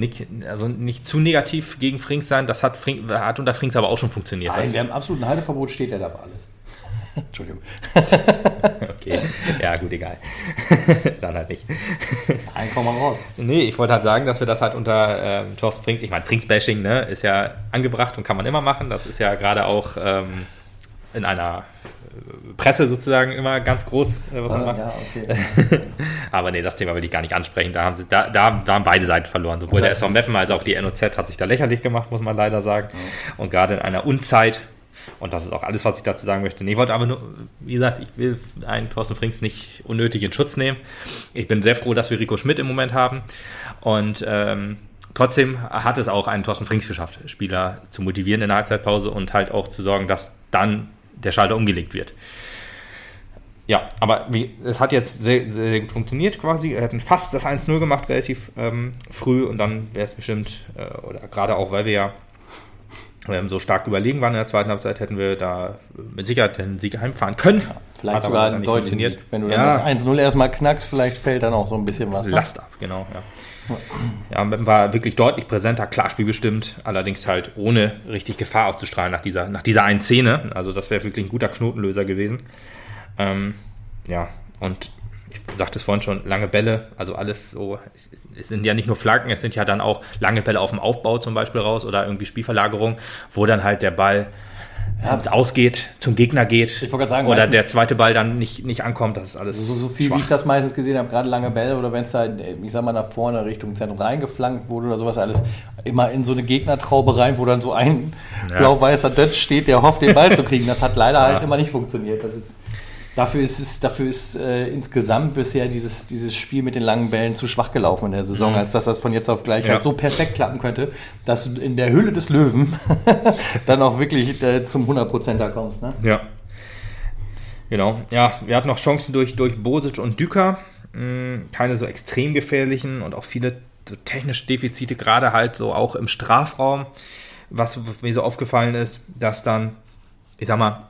nicht, also nicht zu negativ gegen Frings sein. Das hat, Frink, hat unter Frings aber auch schon funktioniert. Nein, wir haben absoluten Halteverbot, steht er da aber alles. Entschuldigung. okay, ja gut, egal. Dann halt nicht. Nein, komm mal raus. Nee, ich wollte halt sagen, dass wir das halt unter ähm, Thorsten Frings, ich meine, Frings-Bashing ne, ist ja angebracht und kann man immer machen. Das ist ja gerade auch ähm, in einer Presse sozusagen immer ganz groß, äh, was man ah, macht. Ja, okay. Aber nee, das Thema will ich gar nicht ansprechen. Da haben, sie, da, da, da haben beide Seiten verloren. Sowohl der SV Meppen als auch die NOZ hat sich da lächerlich gemacht, muss man leider sagen. Ja. Und gerade in einer Unzeit Und das ist auch alles, was ich dazu sagen möchte. Nee, ich wollte aber nur, wie gesagt, ich will einen Thorsten Frings nicht unnötig in Schutz nehmen. Ich bin sehr froh, dass wir Rico Schmidt im Moment haben. Und ähm, trotzdem hat es auch einen Thorsten Frings geschafft, Spieler zu motivieren in der Halbzeitpause und halt auch zu sorgen, dass dann der Schalter umgelegt wird. Ja, aber wie, es hat jetzt sehr, sehr gut funktioniert quasi. Wir hätten fast das 1-0 gemacht, relativ ähm, früh und dann wäre es bestimmt, äh, oder gerade auch, weil wir ja ähm, so stark überlegen waren in der zweiten Halbzeit, hätten wir da mit Sicherheit den Sieg heimfahren können. Vielleicht Hat sogar dann ein nicht deutschen. Sieg. Wenn du Ja. dann das 1-0 erstmal knackst, vielleicht fällt dann auch so ein bisschen was. ne? Last ab, genau, ja. Ja, war wirklich deutlich präsenter, klar spielbestimmt, allerdings halt ohne richtig Gefahr auszustrahlen nach dieser, nach dieser einen Szene. Also das wäre wirklich ein guter Knotenlöser gewesen. Ähm, ja, und ich sagte es vorhin schon, lange Bälle, also alles so, es, sind ja nicht nur Flanken, es sind ja dann auch lange Bälle auf dem Aufbau zum Beispiel raus oder irgendwie Spielverlagerung, wo dann halt der Ball Ja. ins Ausgeht, zum Gegner geht Ich wollte sagen, oder der zweite Ball dann nicht, nicht ankommt, das ist alles So, so viel schwach. wie ich das meistens gesehen habe, gerade lange Bälle oder wenn es da, ich sag mal, nach vorne Richtung Zentrum reingeflankt wurde oder sowas alles, immer in so eine Gegnertraube rein, wo dann so ein Ja. blau-weißer Dötz steht, der hofft, den Ball zu kriegen. Das hat leider Ja. halt immer nicht funktioniert. Das ist, dafür ist es, dafür ist äh, insgesamt bisher dieses, dieses Spiel mit den langen Bällen zu schwach gelaufen in der Saison, Mhm. als dass das von jetzt auf gleich Ja. halt so perfekt klappen könnte, dass du in der Höhle des Löwen dann auch wirklich äh, zum 100%er kommst. Ne? Ja. Genau. Ja, wir hatten noch Chancen durch, durch Bosic und Düker. Mm, Keine so extrem gefährlichen und auch viele so technische Defizite, gerade halt so auch im Strafraum. Was mir so aufgefallen ist, dass dann, ich sag mal,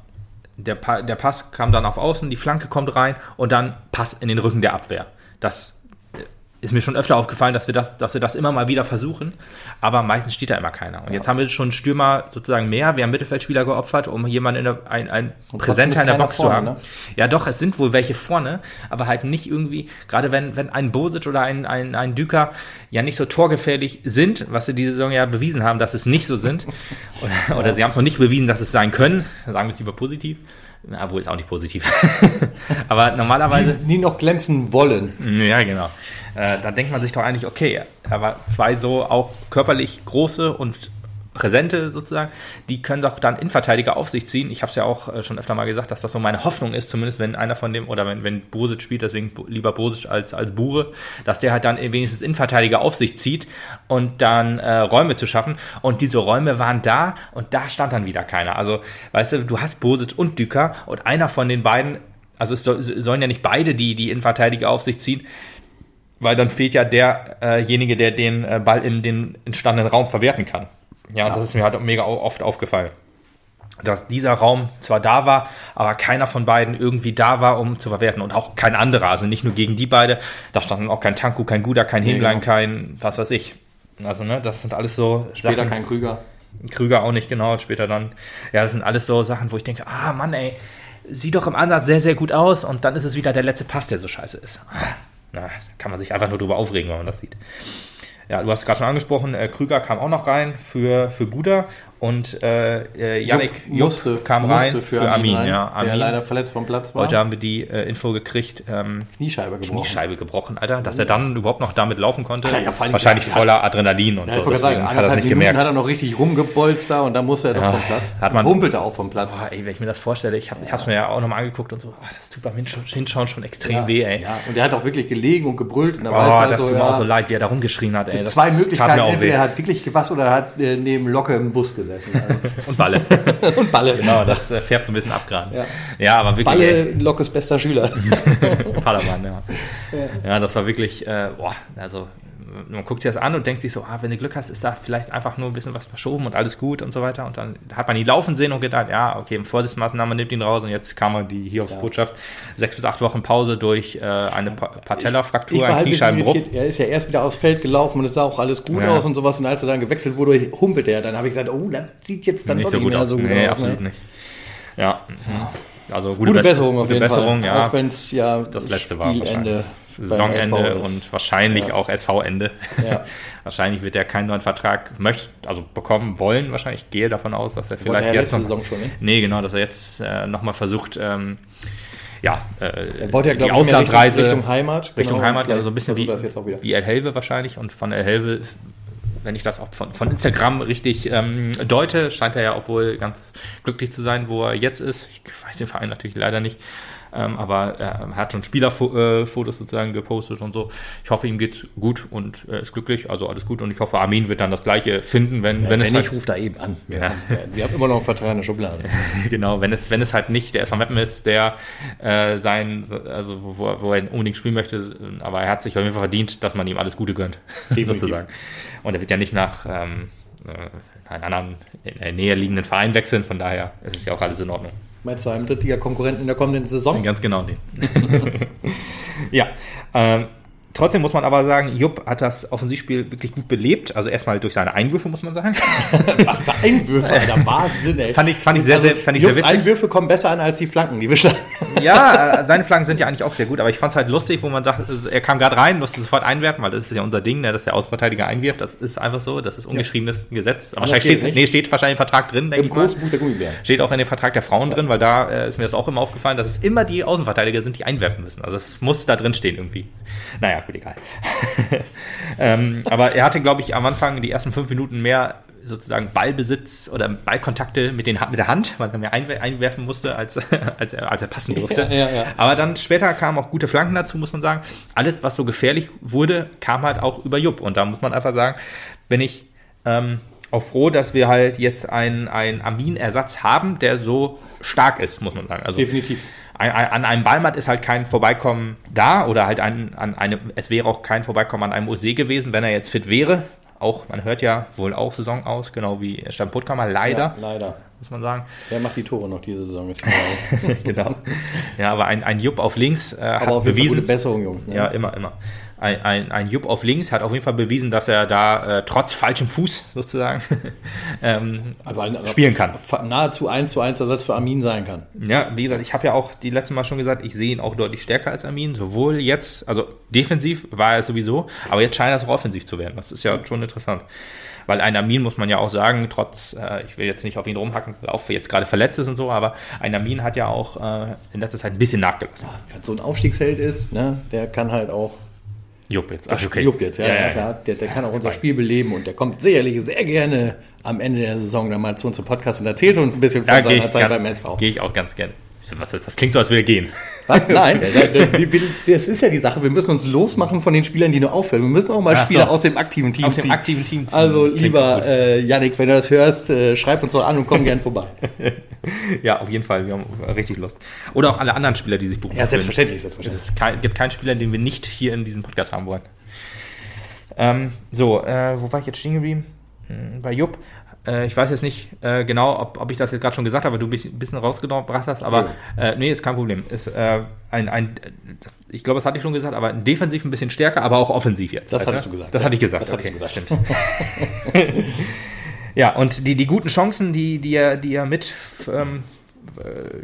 der, pa der Pass kam dann auf Außen, die Flanke kommt rein und dann Pass in den Rücken der Abwehr. Das ist mir schon öfter aufgefallen, dass wir das, dass wir das immer mal wieder versuchen, aber meistens steht da immer keiner. Und jetzt haben wir schon Stürmer sozusagen mehr, wir haben Mittelfeldspieler geopfert, um jemanden in der, ein, ein Präsenter in der Box zu keiner haben. vorne, ne? Ja, doch, es sind wohl welche vorne, aber halt nicht irgendwie, gerade wenn, wenn ein Bosic oder ein, ein, ein Düker ja nicht so torgefährlich sind, was sie diese Saison ja bewiesen haben, dass es nicht so sind, oder, oder sie haben es noch nicht bewiesen, dass es sein können, sagen wir es lieber positiv, na, wohl ist auch nicht positiv. aber normalerweise. Die, die noch glänzen wollen. Ja, genau. Äh, da denkt man sich doch eigentlich, okay, aber zwei so auch körperlich große und präsente sozusagen, die können doch dann Innenverteidiger auf sich ziehen. Ich habe es ja auch äh, schon öfter mal gesagt, dass das so meine Hoffnung ist, zumindest wenn einer von dem, oder wenn, wenn Bosic spielt, deswegen lieber Bosic als, als Bure, dass der halt dann wenigstens Innenverteidiger auf sich zieht und dann äh, Räume zu schaffen. Und diese Räume waren da und da stand dann wieder keiner. Also, weißt du, du hast Bosic und Düker und einer von den beiden, also es soll, sollen ja nicht beide die, die Innenverteidiger auf sich ziehen, weil dann fehlt ja derjenige, der den äh, Ball in den entstandenen Raum verwerten kann. Ja, und das ist mir halt mega oft aufgefallen. Dass dieser Raum zwar da war, aber keiner von beiden irgendwie da war, um zu verwerten. Und auch kein anderer. Also nicht nur gegen die beide. Da standen auch kein Tanku, kein Guda, kein Hinglein, genau. kein was weiß ich. Also, ne, das sind alles so Später Sachen. kein Krüger. Krüger auch nicht, genau, und später dann. Ja, das sind alles so Sachen, wo ich denke, ah Mann, ey, sieht doch im Ansatz sehr, sehr gut aus und dann ist es wieder der letzte Pass, der so scheiße ist. Na, kann man sich einfach nur drüber aufregen, wenn man das sieht. Ja, du hast gerade schon angesprochen, äh, Krüger kam auch noch rein für, für Guda und äh, äh, Yannick Jupp Jupp kam rein für, Armin. rein, ja, Der Armin. leider verletzt vom Platz war. Heute haben wir die äh, Info gekriegt, ähm, Kniescheibe gebrochen. Kniescheibe gebrochen, Alter, dass er dann überhaupt noch damit laufen konnte. Ja, ja, Wahrscheinlich ja, voller Adrenalin und Ja, so. sagen, hat er es anderthalb nicht Minuten gemerkt. hat er noch richtig rumgebolzt da und dann musste er doch Ja, vom Platz. hat man- Humpelte auch vom Platz. Boah, ey, wenn ich mir das vorstelle, ich habe es mir ja auch nochmal angeguckt und so, oh, das tut beim Hinschauen, schon extrem ja, weh, ey. Ja, und er hat auch wirklich gelegen und gebrüllt. Und da Oh, halt das so, tut mir auch so leid, wie er da rumgeschrien hat, ey. Das zwei Möglichkeiten. Entweder er hat wirklich gewasst oder er hat äh, neben Locke im Bus gesessen. Und Balle. Also. und Balle. genau, das äh, färbt so ein bisschen ab gerade. Ja. Ja. aber wirklich. Balle, ey, Lockes bester Schüler. Paderborn, ja. ja. das war wirklich, äh, boah, also man guckt sich das an und denkt sich so, ah, wenn du Glück hast, ist da vielleicht einfach nur ein bisschen was verschoben und alles gut und so weiter. Und dann hat man ihn laufen sehen und gedacht, ja, okay, Vorsichtsmaßnahme nimmt ihn raus und jetzt kam man die hier auf Botschaft. Sechs bis acht Wochen Pause durch äh, eine Pa- war ein halt Kniescheibenbruch. Er ist ja erst wieder aufs Feld gelaufen und es sah auch alles gut Ja. aus und sowas. Und als er dann gewechselt wurde, humpelte er. Dann habe ich gesagt, oh, das sieht jetzt dann Nicht doch so nicht gut aus. so gut nee, aus. absolut Ne? nicht. Ja. mhm. Also gute, Gute Bess- Besserung auf gute jeden Besserung, Fall. ja. Auch wenn es ja das letzte war Spielende beim Saisonende und wahrscheinlich Ja. auch SV-Ende. Ja. wahrscheinlich wird er keinen neuen Vertrag möchte, also bekommen wollen. Wahrscheinlich Ich gehe davon aus, dass er Wollte vielleicht er jetzt noch. Saison schon, ne? Nee, genau, dass er jetzt äh, nochmal versucht, ähm, ja, äh, Er wollte ja, die glaube ich, Auslandsreise Richtung, Richtung Heimat. Richtung Genau, Heimat, also so ein bisschen wie, wie El Helve wahrscheinlich. Und von El Helve wenn ich das auch von, von Instagram richtig ähm, deute, scheint er ja auch wohl ganz glücklich zu sein, wo er jetzt ist. Ich weiß den Verein natürlich leider nicht. Ähm, aber er hat schon Spielerfotos sozusagen gepostet und so. Ich hoffe, ihm geht's gut und er ist glücklich, also alles gut. Und ich hoffe, Armin wird dann das Gleiche finden, wenn, Ja, wenn wenn es ich, halt, rufe da eben an. Wir, Ja. haben, wir haben immer noch einen Vertrag in der Schublade. genau, wenn es, wenn es halt nicht der SV Meppen ist, der äh, sein, also wo, wo er unbedingt spielen möchte, aber er hat sich auf jeden Fall verdient, dass man ihm alles Gute gönnt, sozusagen. Und er wird ja nicht nach ähm, äh, einem anderen in der Nähe liegenden Verein wechseln, von daher ist es ja auch alles in Ordnung. Meinst du einem Drittliga-Konkurrenten in der kommenden Saison? Ganz genau, nee. ja, ähm, trotzdem muss man aber sagen, Jupp hat das Offensivspiel wirklich gut belebt. Also erstmal durch seine Einwürfe, muss man sagen. Was für Einwürfe, Alter, Wahnsinn, ey. Fand ich- fand ich sehr, sehr- fand ich sehr witzig. Einwürfe kommen besser an als die Flanken, die wir schlagen. ja, seine Flaggen sind ja eigentlich auch sehr gut, aber ich fand es halt lustig, wo man dachte, er kam gerade rein, musste sofort einwerfen, weil das ist ja unser Ding, ne, dass der Außenverteidiger einwirft. Das ist einfach so, das ist ungeschriebenes Gesetz. Aber wahrscheinlich steht nee, steht wahrscheinlich im Vertrag drin, denke Im ich mal. großen Buch der Gummibären. Steht auch in dem Vertrag der Frauen drin, weil da äh, ist mir das auch immer aufgefallen, dass es immer die Außenverteidiger sind, die einwerfen müssen. Also es muss da drin stehen irgendwie. Naja, gut, egal. ähm, aber er hatte, glaube ich, am Anfang die ersten fünf Minuten mehr sozusagen Ballbesitz oder Ballkontakte mit, den, mit der Hand, weil er mehr einwer einwerfen musste, als, als, er, als er passen durfte. Ja, ja, ja. Aber dann später kamen auch gute Flanken dazu, muss man sagen. Alles, was so gefährlich wurde, kam halt auch über Jupp. Und da muss man einfach sagen, bin ich ähm, auch froh, dass wir halt jetzt einen, einen Amin-Ersatz haben, der so stark ist, muss man sagen. Also Definitiv. An einem Ballmatt ist halt kein Vorbeikommen da oder halt ein, an einem, es wäre auch kein Vorbeikommen an einem Ose gewesen, wenn er jetzt fit wäre. Auch, man hört ja wohl auch Saison aus, genau wie Stan Puttkammer, leider, Ja, leider. muss man sagen. Wer macht die Tore noch diese Saison? Ist genau. Ja, aber ein, ein Jupp auf links äh, hat Aber auf jeden Fall gute bewiesen. Besserung, Jungs. Ne? Ja, immer, immer. Ein, ein, ein Jupp auf links hat auf jeden Fall bewiesen, dass er da äh, trotz falschem Fuß sozusagen ähm, ein- spielen kann. Nahezu 1 zu 1 Ersatz für Armin sein kann. Ja, wie gesagt, ich habe ja auch die letzte Mal schon gesagt, ich sehe ihn auch deutlich stärker als Armin. Sowohl jetzt, also defensiv war er sowieso, aber jetzt scheint er auch offensiv zu werden. Das ist ja schon interessant. Weil ein Armin muss man ja auch sagen, trotz, äh, ich will jetzt nicht auf ihn rumhacken, auch jetzt gerade verletzt ist und so, aber ein Armin hat ja auch äh, in letzter Zeit ein bisschen nachgelassen. Wenn so ein Aufstiegsheld ist, ne, der kann halt auch. Jupp jetzt. Ach, okay. Jupp jetzt, ja, ja, klar. Der, der kann auch unser Spiel beleben und der kommt sicherlich sehr gerne am Ende der Saison dann mal zu uns im Podcast und erzählt uns ein bisschen von Ja, gehe seiner Zeit beim SV. geh ich auch ganz gerne. Was ist, das klingt so, als will er gehen. Was? Nein, das ist ja die Sache. Wir müssen uns losmachen von den Spielern, die nur auffällen. Wir müssen auch mal Ach so. Spieler aus dem aktiven Team Aus dem ziehen. aktiven Team ziehen. Also, Das lieber äh, Yannick, wenn du das hörst, äh, schreib uns doch an und komm gern vorbei. Ja, auf jeden Fall. Wir haben richtig Lust. Oder auch alle anderen Spieler, die sich berufen Ja, selbstverständlich, Es selbstverständlich. ist kein, gibt keinen Spieler, den wir nicht hier in diesem Podcast haben wollen. Ähm, so, äh, wo war ich jetzt stehen geblieben? Hm, Bei Jupp. Äh, ich weiß jetzt nicht äh, genau, ob, ob ich das jetzt gerade schon gesagt habe, weil du mich ein bisschen rausgebracht hast, aber äh, nee, ist kein Problem. Ist äh, ein, ein das, ich glaube, das hatte ich schon gesagt, aber defensiv ein bisschen stärker, aber auch offensiv jetzt. Das halt, hattest ne? du gesagt, Das ja. hatte ich gesagt. Das okay, gesagt. stimmt. Ja, und die, die guten Chancen, die, die, er, die er mit ähm, äh,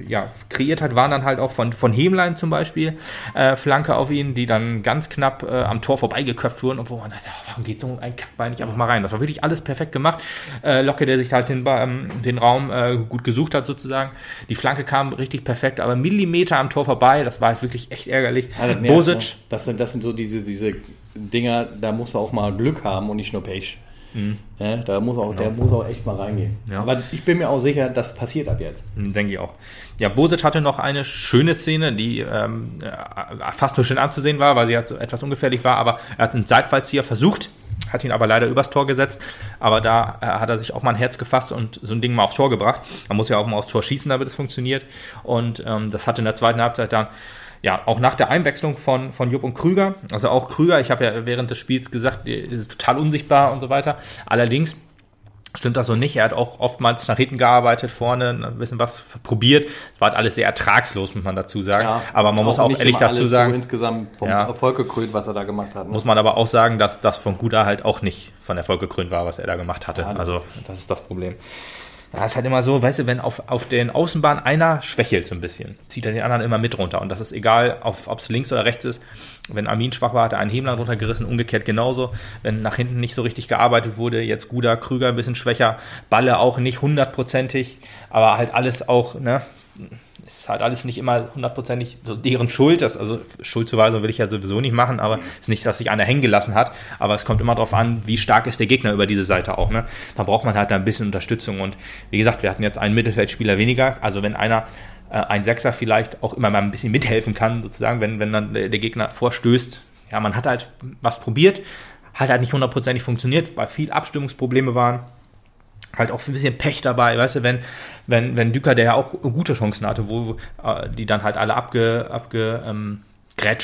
ja, kreiert hat, waren dann halt auch von, von Hemlein zum Beispiel äh, Flanke auf ihn, die dann ganz knapp äh, am Tor vorbeigeköpft wurden und wo man dachte, warum geht so ein Kackball nicht einfach mal rein? Das war wirklich alles perfekt gemacht. Äh, Locke, der sich halt den, ähm, den Raum äh, gut gesucht hat sozusagen. Die Flanke kam richtig perfekt, aber Millimeter am Tor vorbei, das war halt wirklich echt ärgerlich. Nervt, Bosic, ne? Das sind, das sind so diese, diese Dinger, da musst du auch mal Glück haben und nicht nur Pech. Ja, da muss auch, der muss auch echt mal reingehen. Ja. Aber ich bin mir auch sicher, das passiert ab jetzt. Denke ich auch. Ja, Bosic hatte noch eine schöne Szene, die ähm, äh, fast nur schön anzusehen war, weil sie halt so etwas ungefährlich war, aber er hat einen Seitfallzieher versucht, hat ihn aber leider übers Tor gesetzt. Aber da äh, hat er sich auch mal ein Herz gefasst und so ein Ding mal aufs Tor gebracht. Man muss ja auch mal aufs Tor schießen, damit es funktioniert. Und ähm, das hat in der zweiten Halbzeit dann ja, auch nach der Einwechslung von, von Jupp und Krüger, also auch Krüger, ich habe ja während des Spiels gesagt, ist total unsichtbar und so weiter. Allerdings stimmt das so nicht. Er hat auch oftmals nach hinten gearbeitet, vorne ein bisschen was probiert. Es war halt alles sehr ertragslos, muss man dazu sagen. Aber man muss auch ehrlich dazu sagen, So insgesamt vom Ja. Erfolg gekrönt, was er da gemacht hat. Ne? muss man aber auch sagen, dass das von Guda halt auch nicht von Erfolg gekrönt war, was er da gemacht hatte. Ja, also das ist das Problem. Ja, ist halt immer so, weißt du, wenn auf, auf den Außenbahnen einer schwächelt so ein bisschen, zieht er den anderen immer mit runter. Und das ist egal, ob es links oder rechts ist. Wenn Armin schwach war, hat er einen Hemler runtergerissen, umgekehrt genauso. Wenn nach hinten nicht so richtig gearbeitet wurde, jetzt Guda, Krüger ein bisschen schwächer, Balle auch nicht hundertprozentig, aber halt alles auch, ne, ist halt alles nicht immer hundertprozentig so deren Schuld. Das, also Schuldzuweisung will ich ja sowieso nicht machen, aber es ist nicht, dass sich einer hängen gelassen hat. Aber es kommt immer darauf an, wie stark ist der Gegner über diese Seite auch. Ne? Da braucht man halt ein bisschen Unterstützung. Und wie gesagt, wir hatten jetzt einen Mittelfeldspieler weniger. Also wenn einer äh, ein Sechser vielleicht auch immer mal ein bisschen mithelfen kann, sozusagen, wenn, wenn dann der Gegner vorstößt. Ja, man hat halt was probiert, hat halt nicht hundertprozentig funktioniert, weil viel Abstimmungsprobleme waren halt auch ein bisschen Pech dabei, weißt du, wenn, wenn, wenn Düker, der ja auch gute Chancen hatte, wo, äh, die dann halt alle abge, abge ähm,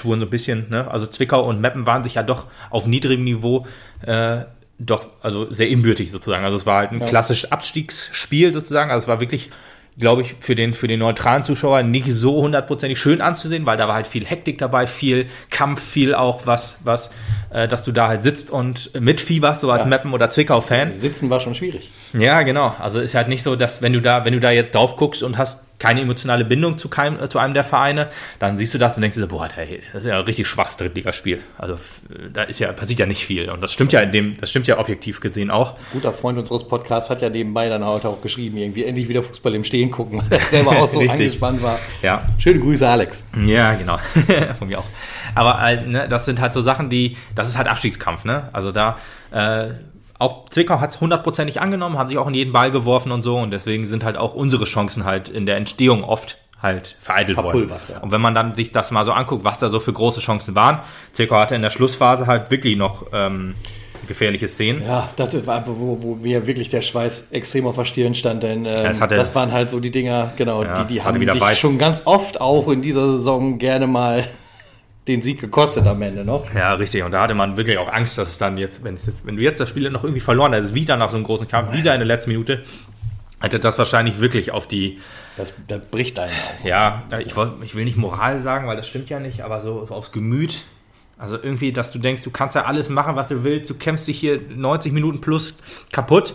wurden so ein bisschen, ne? Also Zwickau und Meppen waren sich ja doch auf niedrigem Niveau äh, doch, also sehr inbürtig sozusagen. Also es war halt ein ja. klassisches Abstiegsspiel sozusagen. Also es war wirklich glaube ich, für den, für den neutralen Zuschauer nicht so hundertprozentig schön anzusehen, weil da war halt viel Hektik dabei, viel Kampf, viel auch was, was, äh, dass du da halt sitzt und mitfieberst, so als ja. Meppen- oder Zwickau-Fan. Sitzen war schon schwierig. Ja, genau. Also ist halt nicht so, dass wenn du da, wenn du da jetzt drauf guckst und hast keine emotionale Bindung zu, keinem, äh, zu einem der Vereine, dann siehst du das und denkst dir, boah, hey, das ist ja ein richtig schwaches Drittligaspiel. Also da ist ja, passiert ja nicht viel. Und das stimmt ja in dem, das stimmt ja objektiv gesehen auch. Ein guter Freund unseres Podcasts hat ja nebenbei dann heute auch geschrieben, irgendwie endlich wieder Fußball im Stehen gucken, weil er selber auch so angespannt war. Ja. Schöne Grüße, Alex. Ja, genau. Von mir auch. Aber äh, ne, das sind halt so Sachen, die, das ist halt Abstiegskampf, ne? Also da, äh, auch Zwickau hat es hundertprozentig angenommen, haben sich auch in jeden Ball geworfen und so und deswegen sind halt auch unsere Chancen halt in der Entstehung oft halt vereitelt worden. Ja. Und wenn man dann sich das mal so anguckt, was da so für große Chancen waren, Zwickau hatte in der Schlussphase halt wirklich noch ähm, gefährliche Szenen. Ja, das war, wo, wo mir wirklich der Schweiß extrem auf der Stirn stand, denn ähm, hatte, das waren halt so die Dinger, genau, ja, die, die haben mich schon ganz oft auch in dieser Saison gerne mal den Sieg gekostet am Ende noch. Ja, richtig. Und da hatte man wirklich auch Angst, dass es dann jetzt, wenn, es jetzt, wenn du jetzt das Spiel noch irgendwie verloren hättest, wieder nach so einem großen Kampf, wieder in der letzten Minute, hätte das wahrscheinlich wirklich auf die. Das, das bricht einen auch. Ja, ich, will, ich will nicht Moral sagen, weil das stimmt ja nicht, aber so, so aufs Gemüt. Also irgendwie, dass du denkst, du kannst ja alles machen, was du willst, du kämpfst dich hier 90 Minuten plus kaputt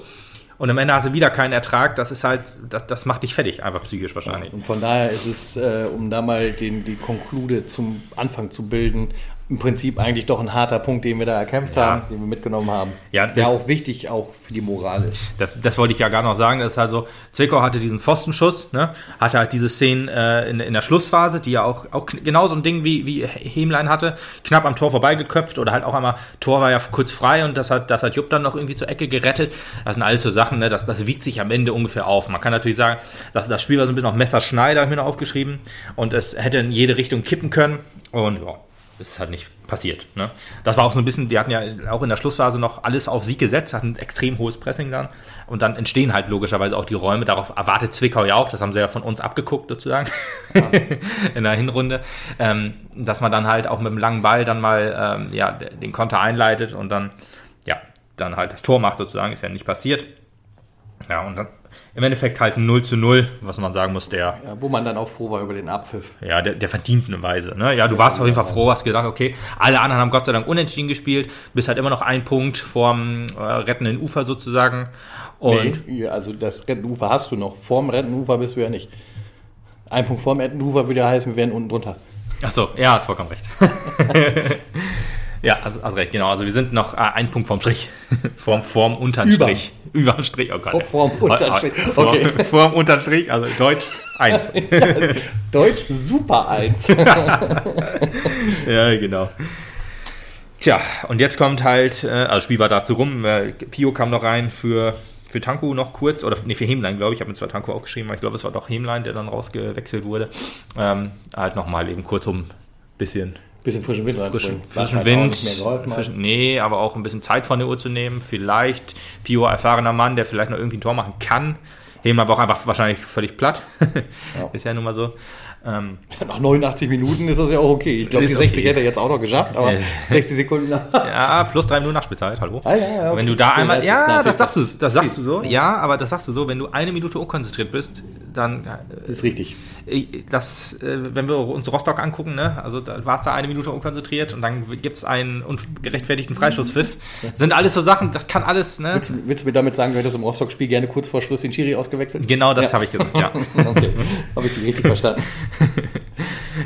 und am Ende hast du wieder keinen Ertrag. Das ist halt, das, das macht dich fertig, einfach psychisch wahrscheinlich. und von daher ist es, äh, um da mal den, die Konklude zum Anfang zu bilden, im Prinzip eigentlich doch ein harter Punkt, den wir da erkämpft ja. haben, den wir mitgenommen haben. Ja, der auch wichtig auch für die Moral ist. Das, das wollte ich ja gar noch sagen. Das ist also, Zwickau hatte diesen Pfostenschuss, ne? hatte halt diese Szenen äh, in, in der Schlussphase, die ja auch, auch genauso ein Ding wie, wie Hemlein hatte, knapp am Tor vorbeigeköpft oder halt auch einmal, Tor war ja kurz frei und das hat, das hat Jupp dann noch irgendwie zur Ecke gerettet. Das sind alles so Sachen, ne? das, das wiegt sich am Ende ungefähr auf. Man kann natürlich sagen, dass das Spiel war so ein bisschen auf Messerschneider, habe ich mir noch aufgeschrieben und es hätte in jede Richtung kippen können und ja, ist halt nicht passiert. Ne? Das war auch so ein bisschen, wir hatten ja auch in der Schlussphase noch alles auf Sieg gesetzt, hatten ein extrem hohes Pressing dann und dann entstehen halt logischerweise auch die Räume. Darauf erwartet Zwickau ja auch, das haben sie ja von uns abgeguckt sozusagen ja. in der Hinrunde, ähm, dass man dann halt auch mit einem langen Ball dann mal ähm, ja, den Konter einleitet und dann ja, dann halt das Tor macht sozusagen, ist ja nicht passiert. Ja, und dann im Endeffekt halt 0 zu 0, was man sagen muss, der. Ja, wo man dann auch froh war über den Abpfiff. Ja, der, der verdienten Weise. Ne? Ja, du ja, warst auf jeden Fall froh, hast gedacht, okay, alle anderen haben Gott sei Dank unentschieden gespielt, bist halt immer noch ein Punkt vorm äh, rettenden Ufer sozusagen. Und nee, also das rettende Ufer hast du noch. Vorm rettenden Ufer bist du ja nicht. Ein Punkt vorm rettenden Ufer würde ja heißen, wir wären unten drunter. Ach so, ja, hast vollkommen recht. Ja, also, also recht, genau. Also wir sind noch äh, ein Punkt vorm Strich. vorm, vorm Unterstrich. Über. Überm Strich, oh Gott. Oh, vorm Unterstrich. Okay. Vorm, vorm Unterstrich, also Deutsch 1. Deutsch super 1. ja, genau. Tja, und jetzt kommt halt, äh, also das Spiel war dazu rum, äh, Pio kam noch rein für, für Tanku noch kurz, oder nee, für Hemlein, glaube ich, ich habe mir zwar Tanku auch geschrieben, aber ich glaube, es war doch Hemlein, der dann rausgewechselt wurde. Ähm, halt nochmal eben kurz um ein bisschen bisschen frischen Wind reinzubringen. Frischen, frischen Wind, frischen, nee, aber auch ein bisschen Zeit von der Uhr zu nehmen. Vielleicht Pio, erfahrener Mann, der vielleicht noch irgendwie ein Tor machen kann. Heben aber auch einfach wahrscheinlich völlig platt. Ja. Ist ja nun mal so. Ähm, Nach 89 Minuten ist das ja auch okay. Ich glaube, die 60 okay. hätte er jetzt auch noch geschafft, aber 60 Sekunden nach. Ja, plus drei Minuten Nachspielzeit, hallo. Ah, ja, ja, okay. Wenn du da einmal, ja, das sagst du, das sagst du so, ja, aber das sagst du so, wenn du eine Minute unkonzentriert bist, dann. Äh, ist richtig. Das, äh, wenn wir uns Rostock angucken, ne, also da war es da eine Minute unkonzentriert und dann gibt es einen ungerechtfertigten Freischusspfiff. Sind alles so Sachen, das kann alles, ne. Willst, willst du mir damit sagen, du hättest im Rostock-Spiel gerne kurz vor Schluss den Schiri ausgewechselt? Genau das ja. habe ich gesagt, ja. okay, habe ich richtig verstanden.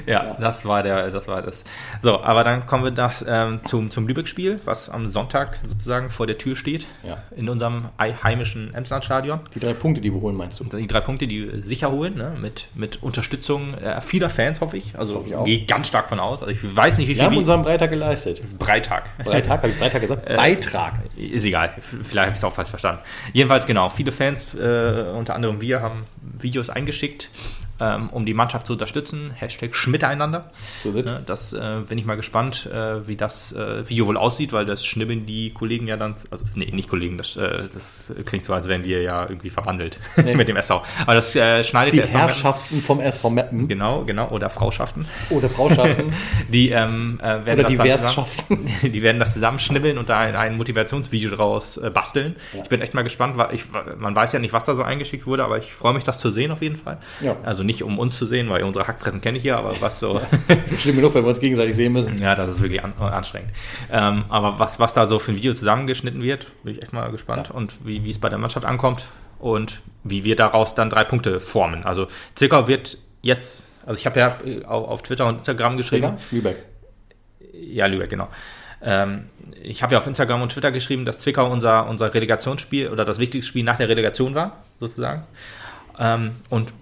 Ja, das war der, das war das. So, aber dann kommen wir nach, ähm, zum, zum Lübeck-Spiel, was am Sonntag sozusagen vor der Tür steht. Ja. In unserem ei- heimischen Emsland-Stadion. Die drei Punkte, die wir holen, meinst du? Die drei Punkte, die wir sicher holen, ne? mit, mit Unterstützung äh, vieler Fans, hoffe ich. Also hoffe ich gehe ich ganz stark von aus. Also ich weiß nicht, wie Wir viel haben wie- unseren Freitag geleistet. Breitag. Freitag, habe ich Freitag gesagt? Beitrag. Ist egal, vielleicht habe ich es auch falsch verstanden. Jedenfalls genau, viele Fans, äh, unter anderem wir, haben Videos eingeschickt, ähm, um die Mannschaft zu unterstützen. Hashtag Schmiteinander. So. Ne, das äh, bin ich mal gespannt, äh, wie das äh, Video wohl aussieht, weil das schnibbeln die Kollegen ja dann, also nee, nicht Kollegen, das, äh, das klingt so, als wären wir ja irgendwie verbandelt mit dem SV. Aber das äh, schneidet Die der SV Meppen. Herrschaften vom SV Meppen Genau, genau, oder Frauschaften. oder Frauschaften Die ähm, äh, werden oder das Diversschaften. zusammen, die werden das zusammenschnibbeln und da ein, ein Motivationsvideo draus basteln. Ich bin echt mal gespannt, weil ich, man weiß ja nicht, was da so eingeschickt wurde, aber ich freue mich, das zu sehen auf jeden Fall. Ja. Also nicht um uns zu sehen, weil unsere Hackfressen kenne ich ja, aber was so, Schlimm genug, wenn wir uns gegenseitig sehen müssen. ja, das ist wirklich an, anstrengend. Ähm, aber was, was da so für ein Video zusammengeschnitten wird, bin ich echt mal gespannt und wie, wie es bei der Mannschaft ankommt und wie wir daraus dann drei Punkte formen. Also Zwickau wird jetzt, also ich habe ja äh, auf, Twitter und Instagram geschrieben, Digga, Lübeck. ja, Lübeck, genau. Ähm, ich habe ja auf Instagram und Twitter geschrieben, dass Zwickau unser, unser Relegationsspiel oder das wichtigste Spiel nach der Relegation war, sozusagen. Ähm, und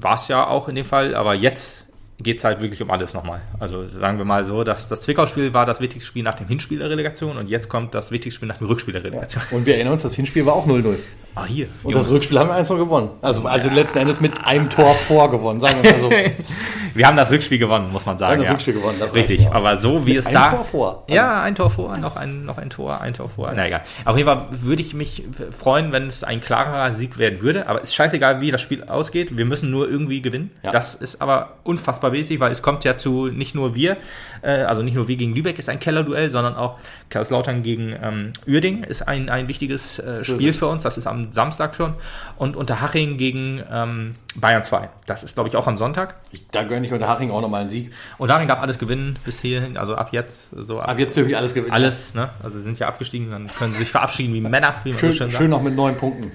war es ja auch in dem Fall, aber jetzt geht es halt wirklich um alles nochmal. Also sagen wir mal so, dass das Zwickau-Spiel war das wichtigste Spiel nach dem Hinspiel der Relegation und jetzt kommt das wichtigste Spiel nach dem Rückspiel der Relegation. Und wir erinnern uns, das Hinspiel war auch 0-0. Ah, hier. Und Junge. das Rückspiel haben wir 1 noch gewonnen. Also, also letzten Endes mit einem Tor vorgewonnen, sagen wir mal so. Wir haben das Rückspiel gewonnen, muss man sagen. das ja. Rückspiel gewonnen, das Richtig, mir. aber so wie es ein da. Tor vor. Ja, ein Tor vor, noch ein, noch ein Tor, ein Tor vor. Na egal. Auf jeden Fall würde ich mich freuen, wenn es ein klarer Sieg werden würde. Aber es ist scheißegal, wie das Spiel ausgeht. Wir müssen nur irgendwie gewinnen. Ja. Das ist aber unfassbar wichtig, weil es kommt ja zu nicht nur wir, äh, also nicht nur wir gegen Lübeck ist ein Kellerduell, sondern auch Kaiserslautern gegen ähm, Uerding ist ein, ein wichtiges äh, Spiel für uns. Das ist am Samstag schon. Und Unterhaching gegen ähm, Bayern 2. Das ist, glaube ich, auch am Sonntag. Ich, da gönne ich unter Haching auch nochmal einen Sieg. Und Daring darf alles gewinnen bis hierhin, also ab jetzt, so ab, Aber jetzt dürfen alles gewinnen. alles, ne? Also sie sind ja abgestiegen, dann können sie sich verabschieden wie Männer, wie man Schön, so schön schön noch mit neun Punkten.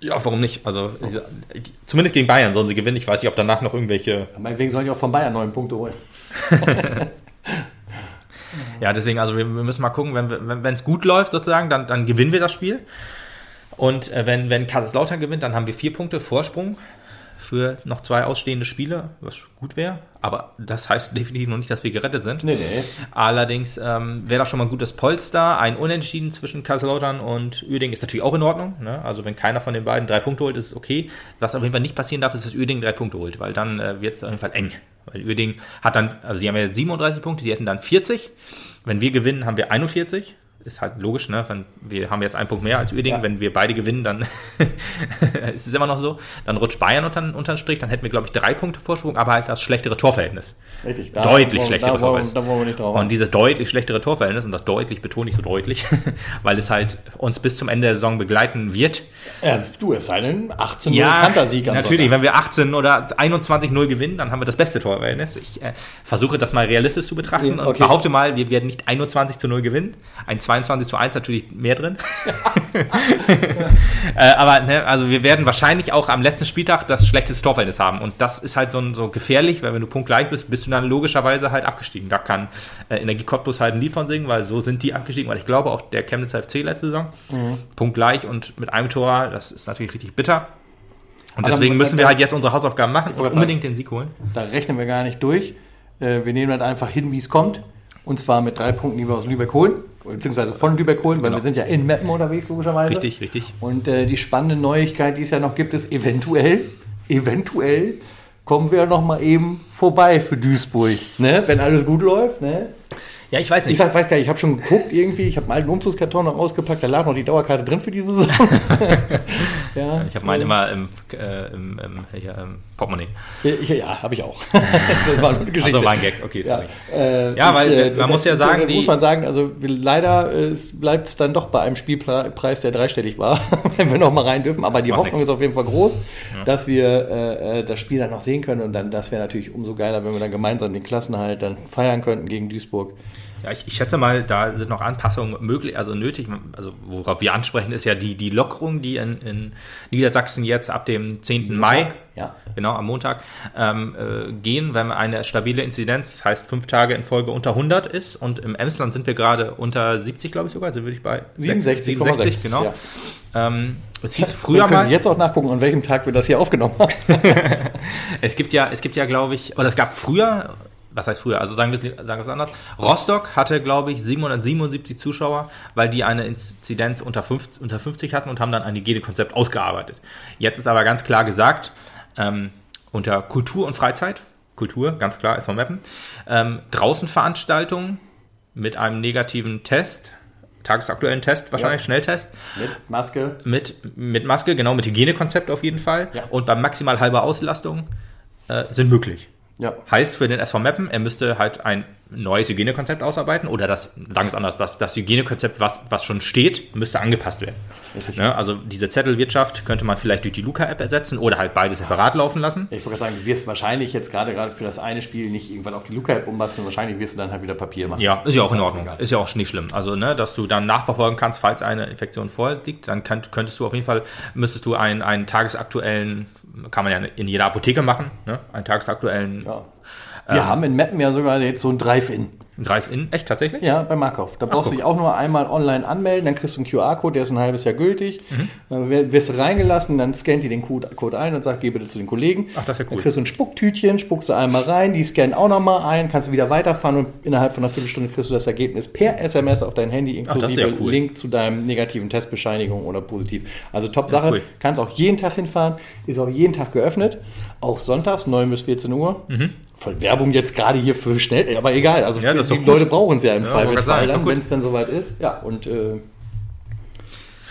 Ja, warum nicht? Also die- zumindest gegen Bayern sollen sie gewinnen. Ich weiß nicht, ob danach noch irgendwelche. Meinetwegen sollen die auch von Bayern neun Punkte holen. Ja, deswegen, also wir, müssen mal gucken, wenn es gut läuft sozusagen, dann, dann gewinnen wir das Spiel. Und äh, wenn, wenn Kaiserslautern gewinnt, dann haben wir vier Punkte Vorsprung für noch zwei ausstehende Spiele, was gut wäre. Aber das heißt definitiv noch nicht, dass wir gerettet sind. Nee, nee. Allerdings ähm, wäre das schon mal ein gutes Polster. Ein Unentschieden zwischen Kaiserslautern und Uerdingen ist natürlich auch in Ordnung. Ne? Also wenn keiner von den beiden drei Punkte holt, ist es okay. Was auf jeden Fall nicht passieren darf, ist, dass Uerdingen drei Punkte holt, weil dann äh, wird es auf jeden Fall eng. Weil Uerdingen hat dann, also die haben ja 37 Punkte, die hätten dann 40. Wenn wir gewinnen, haben wir 41. Ist halt logisch, ne? Wenn wir haben jetzt einen Punkt mehr als Uerdingen. Ja. Wenn wir beide gewinnen, dann ist es immer noch so. Dann rutscht Bayern unter, unter den Strich, dann hätten wir, glaube ich, drei Punkte Vorsprung, aber halt das schlechtere Torverhältnis. Richtig. Deutlich wollen- schlechtere da wollen, Torverhältnis. da wollen wir nicht drauf. Und dieses deutlich schlechtere Torverhältnis, und das deutlich betone ich so deutlich, weil es halt uns bis zum Ende der Saison begleiten wird. ja, du, es sei denn 18 ja, am natürlich, Sonntag. wenn wir 18 oder 21-0 gewinnen, dann haben wir das beste Torverhältnis. Ich äh, versuche das mal realistisch zu betrachten Ja, und okay. behaupte mal, wir werden nicht 21 zu 0 gewinnen. Ein 22 zu 1 natürlich mehr drin. äh, aber ne, also wir werden wahrscheinlich auch am letzten Spieltag das schlechteste Torverhältnis haben. Und das ist halt so, so gefährlich, weil wenn du punktgleich bist, bist du dann logischerweise halt abgestiegen. Da kann äh, Energie Cottbus halt ein Lied von singen, weil so sind die abgestiegen. Weil ich glaube auch der Chemnitzer FC letzte Saison Mhm. punktgleich und mit einem Tor, das ist natürlich richtig bitter. Und Aber deswegen müssen wir halt jetzt unsere Hausaufgaben machen und unbedingt den Sieg holen. Da rechnen wir gar nicht durch. Äh, Wir nehmen das einfach hin, wie es kommt. Und zwar mit drei Punkten, die wir aus Lübeck holen. Beziehungsweise von Lübeck holen, weil wir sind ja in Meppen unterwegs, logischerweise. Richtig, richtig. Und äh, die spannende Neuigkeit, die es ja noch gibt, ist eventuell, eventuell kommen wir noch mal eben vorbei für Duisburg. Ne? Wenn alles gut läuft. Ne? Ja, ich weiß Ich nicht. sag, weiß gar nicht, ich habe schon geguckt irgendwie, ich habe einen alten Umzugskarton noch ausgepackt, da lag noch die Dauerkarte drin für diese Saison. ja, Ich habe meinen immer im, äh, im, im, hier, im Portemonnaie. Ich, ja, habe ich auch. das war eine Geschichte. Also war ein Gag, okay, Ja, sorry. äh, Ja, weil, äh, man das muss ja sagen, äh, die- muss man sagen, also leider äh, es bleibt es dann doch bei einem Spielpreis, der dreistellig war, wenn wir noch mal rein dürfen. Aber die macht Hoffnung nix. ist auf jeden Fall groß, dass wir äh, das Spiel dann noch sehen können und dann das wäre natürlich umso geiler, wenn wir dann gemeinsam den Klassenhalt dann feiern könnten gegen Duisburg. Ja, ich, ich schätze mal, da sind noch Anpassungen möglich, also nötig. Also worauf wir ansprechen, ist ja die, die Lockerung, die in, in Niedersachsen jetzt ab dem 10. Mai, Ja. genau am Montag, ähm, äh, gehen, wenn eine stabile Inzidenz, das heißt fünf Tage in Folge unter 100 ist. Und im Emsland sind wir gerade unter 70, glaube ich sogar, also würde ich bei 67,6. 67 genau. Ja. Ähm, es hieß Früher früher können mal, jetzt auch nachgucken, an welchem Tag wir das hier aufgenommen haben. es gibt ja, es gibt ja, glaube ich, oder es gab früher, was heißt früher, also sagen wir es sagen wir es anders, Rostock hatte, glaube ich, 777 Zuschauer, weil die eine Inzidenz unter 50, unter 50 hatten und haben dann ein Hygienekonzept ausgearbeitet. Jetzt ist aber ganz klar gesagt, ähm, unter Kultur und Freizeit, Kultur, ganz klar, ist von Mappen, ähm, Draußenveranstaltungen mit einem negativen Test, tagesaktuellen Test, wahrscheinlich Ja. Schnelltest, Mit Maske. mit, mit Maske, genau, mit Hygienekonzept auf jeden Fall. Ja. Und bei maximal halber Auslastung äh, sind möglich. Ja. Heißt für den SV Meppen, er müsste halt ein neues Hygienekonzept ausarbeiten oder das, sagen wir es anders, das, das Hygienekonzept, was, was schon steht, müsste angepasst werden. Ne? Also diese Zettelwirtschaft könnte man vielleicht durch die Luca-App ersetzen oder halt beides separat laufen lassen. Ich wollte gerade sagen, du wirst wahrscheinlich jetzt gerade gerade für das eine Spiel nicht irgendwann auf die Luca-App umbasteln. Wahrscheinlich wirst du dann halt wieder Papier machen. Ja, ist ja auch in Ordnung. egal. Ist ja auch nicht schlimm. Also, ne, dass du dann nachverfolgen kannst, falls eine Infektion vorliegt, dann könnt, könntest du auf jeden Fall, müsstest du einen, einen tagesaktuellen, kann man ja in jeder Apotheke machen, ne, einen tagesaktuellen Ja. Wir haben in Mappen ja sogar jetzt so ein Drive-In. Drive-In. Echt, tatsächlich? Ja, bei Markov. Da brauchst du dich auch nur einmal online anmelden, dann kriegst du einen QR-Code, der ist ein halbes Jahr gültig. Mhm. Dann wirst du reingelassen, dann scannt die den Code ein und sagt, geh bitte zu den Kollegen. Ach, das ist ja cool. Dann kriegst du ein Spucktütchen, spuckst du einmal rein, die scannen auch nochmal ein, kannst du wieder weiterfahren und innerhalb von einer Viertelstunde kriegst du das Ergebnis per SMS auf dein Handy, inklusive ja cool. Link zu deinem negativen Testbescheinigung oder positiv. Also top Sache, cool. kannst auch jeden Tag hinfahren, ist auch jeden Tag geöffnet, auch sonntags 9 bis 14 Uhr. Voll Werbung jetzt gerade hier für schnell, aber egal, also Mhm. Ja, die. Leute brauchen es ja im Ja, Zweifelsfall dann, wenn es dann soweit ist. Ja, und äh,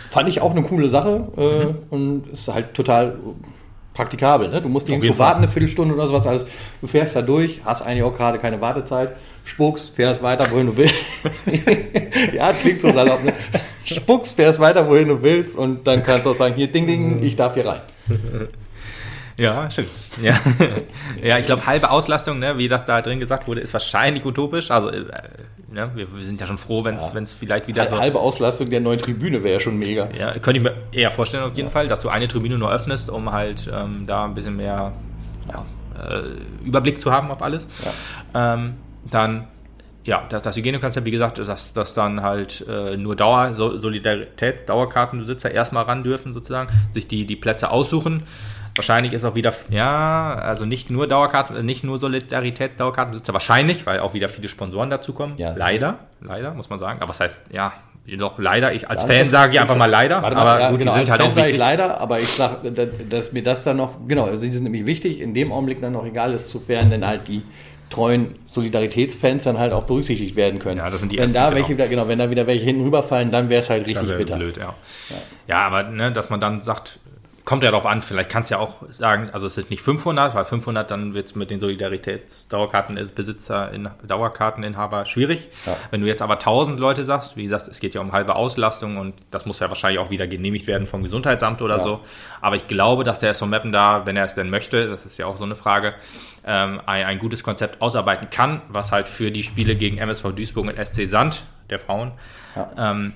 fand ich auch eine coole Sache äh, Mhm. und ist halt total praktikabel. Ne? Du musst nirgendwo warten, eine Viertelstunde oder sowas alles. Du fährst da durch, hast eigentlich auch gerade keine Wartezeit, spuckst, fährst weiter, wohin du willst. ja, klingt so salopp. Ne? Spuckst, fährst weiter, wohin du willst und dann kannst du auch sagen, hier, ding, ding, ich darf hier rein. Ja, stimmt. Ja, ja ich glaube, halbe Auslastung, ne, wie das da drin gesagt wurde, ist wahrscheinlich utopisch. Also, äh, ne, wir, wir sind ja schon froh, wenn es vielleicht wieder so. Halbe Auslastung der neuen Tribüne wäre ja schon mega. Ja, könnte ich mir eher vorstellen, auf jeden Fall, dass du eine Tribüne nur öffnest, um halt ähm, da ein bisschen mehr ja, äh, Überblick zu haben auf alles. Ähm, dann, ja, das, das Hygienekonzept, wie gesagt, dass, dass dann halt äh, nur Dauer, So- Solidarität, Dauerkartenbesitzer erstmal ran dürfen, sozusagen, sich die, die Plätze aussuchen. Wahrscheinlich ist auch wieder, ja, also nicht nur Dauerkarten, nicht nur Solidarität, Dauerkartenbesitzer, wahrscheinlich, weil auch wieder viele Sponsoren dazukommen. Ja. leider, leider, muss man sagen. Aber was heißt, ja, doch leider, ich als Ja, Fan sage ich einfach mal leider, Warte mal, aber ja, gut, genau, die als sind halt Fan auch sag ich wichtig. leider, aber ich sage, dass mir das dann noch, genau, also die sind nämlich wichtig, in dem Augenblick dann noch egal ist, sofern denn halt die treuen Solidaritätsfans dann halt auch berücksichtigt werden können. Ja, das sind die wenn ersten, da genau. welche wieder, genau, wenn da wieder welche hinten rüberfallen, dann wäre es halt richtig bitter. blöd, ja. Ja, aber ne, dass man dann sagt, kommt ja darauf an, vielleicht kannst du ja auch sagen, also es sind nicht 500, weil 500 dann wird es mit den Solidaritätsdauerkartenbesitzer, in, Dauerkarteninhaber schwierig. Ja. Wenn du jetzt aber 1000 Leute sagst, wie gesagt, es geht ja um halbe Auslastung und das muss ja wahrscheinlich auch wieder genehmigt werden vom Gesundheitsamt oder Ja. so. Aber ich glaube, dass der SV Meppen da, wenn er es denn möchte, das ist ja auch so eine Frage, ähm, ein, ein gutes Konzept ausarbeiten kann, was halt für die Spiele gegen MSV Duisburg und SC Sand, der Frauen, ähm,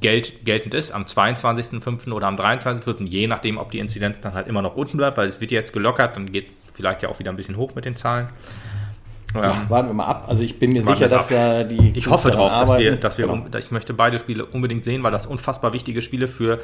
Geld, geltend ist, am 22.05. oder am 23.05., je nachdem, ob die Inzidenz dann halt immer noch unten bleibt, weil es wird jetzt gelockert, dann geht es vielleicht ja auch wieder ein bisschen hoch mit den Zahlen. Ja, Ähm, warten wir mal ab. Also ich bin mir sicher, dass da die. ich hoffe drauf, dass wir, dass wir Genau. um, ich möchte beide Spiele unbedingt sehen, weil das unfassbar wichtige Spiele für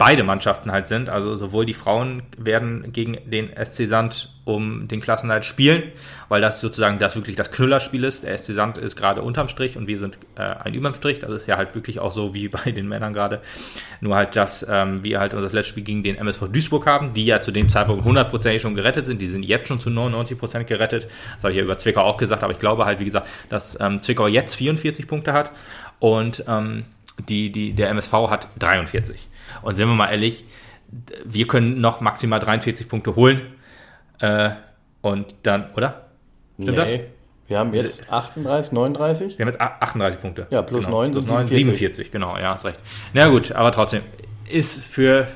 beide Mannschaften halt sind. Also sowohl die Frauen werden gegen den SC Sand um den Klassenhalt spielen, weil das sozusagen das wirklich das Knüllerspiel ist. Der SC Sand ist gerade unterm Strich und wir sind äh, ein überm Strich. Das ist ja halt wirklich auch so wie bei den Männern gerade. Nur halt, dass ähm, wir halt unser letztes Spiel gegen den MSV Duisburg haben, die ja zu dem Zeitpunkt hundertprozentig schon gerettet sind. Die sind jetzt schon zu 99 Prozent gerettet. Das habe ich ja über Zwickau auch gesagt, aber ich glaube halt, wie gesagt, dass ähm, Zwickau jetzt 44 Punkte hat und ähm, die, die, der MSV hat 43. Und sind wir mal ehrlich, wir können noch maximal 43 Punkte holen. Äh, und dann, oder? Stimmt das? Nee. Wir haben jetzt 38, 39. Wir haben jetzt a- 38 Punkte. Ja, plus genau. neun sind Plus neun, 47. 47, genau, ja, hast recht. Na gut, aber trotzdem, ist für.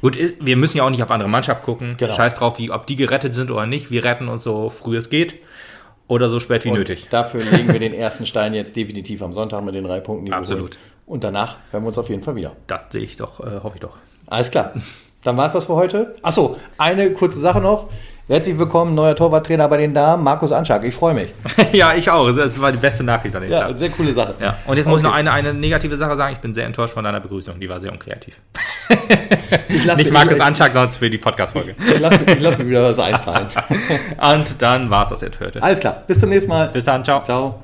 Gut, ist, wir müssen ja auch nicht auf andere Mannschaft gucken. Genau. Scheiß drauf, wie, ob die gerettet sind oder nicht. Wir retten uns so früh es geht. Oder so spät wie Und nötig. Dafür legen wir den ersten Stein jetzt definitiv am Sonntag mit den drei Punkten. Die wir Absolut. Und danach hören wir uns auf jeden Fall wieder. Das sehe ich doch, äh, hoffe ich doch. Alles klar. Dann war es das für heute. Achso, eine kurze Sache noch. Herzlich willkommen, neuer Torwarttrainer bei den Damen, Markus Anschlag. Ich freue mich. ja, ich auch. Das war die beste Nachricht an den Ja, Tag. sehr coole Sache. Ja, und jetzt muss ich Okay. noch eine, eine negative Sache sagen. Ich bin sehr enttäuscht von deiner Begrüßung. Die war sehr unkreativ. Ich lasse Nicht Markus ich, Anschlag, sondern für die Podcast-Folge. ich ich lass mir wieder was einfallen. und dann war es das jetzt für heute. Alles klar. Bis zum nächsten Mal. Bis dann, ciao. Ciao.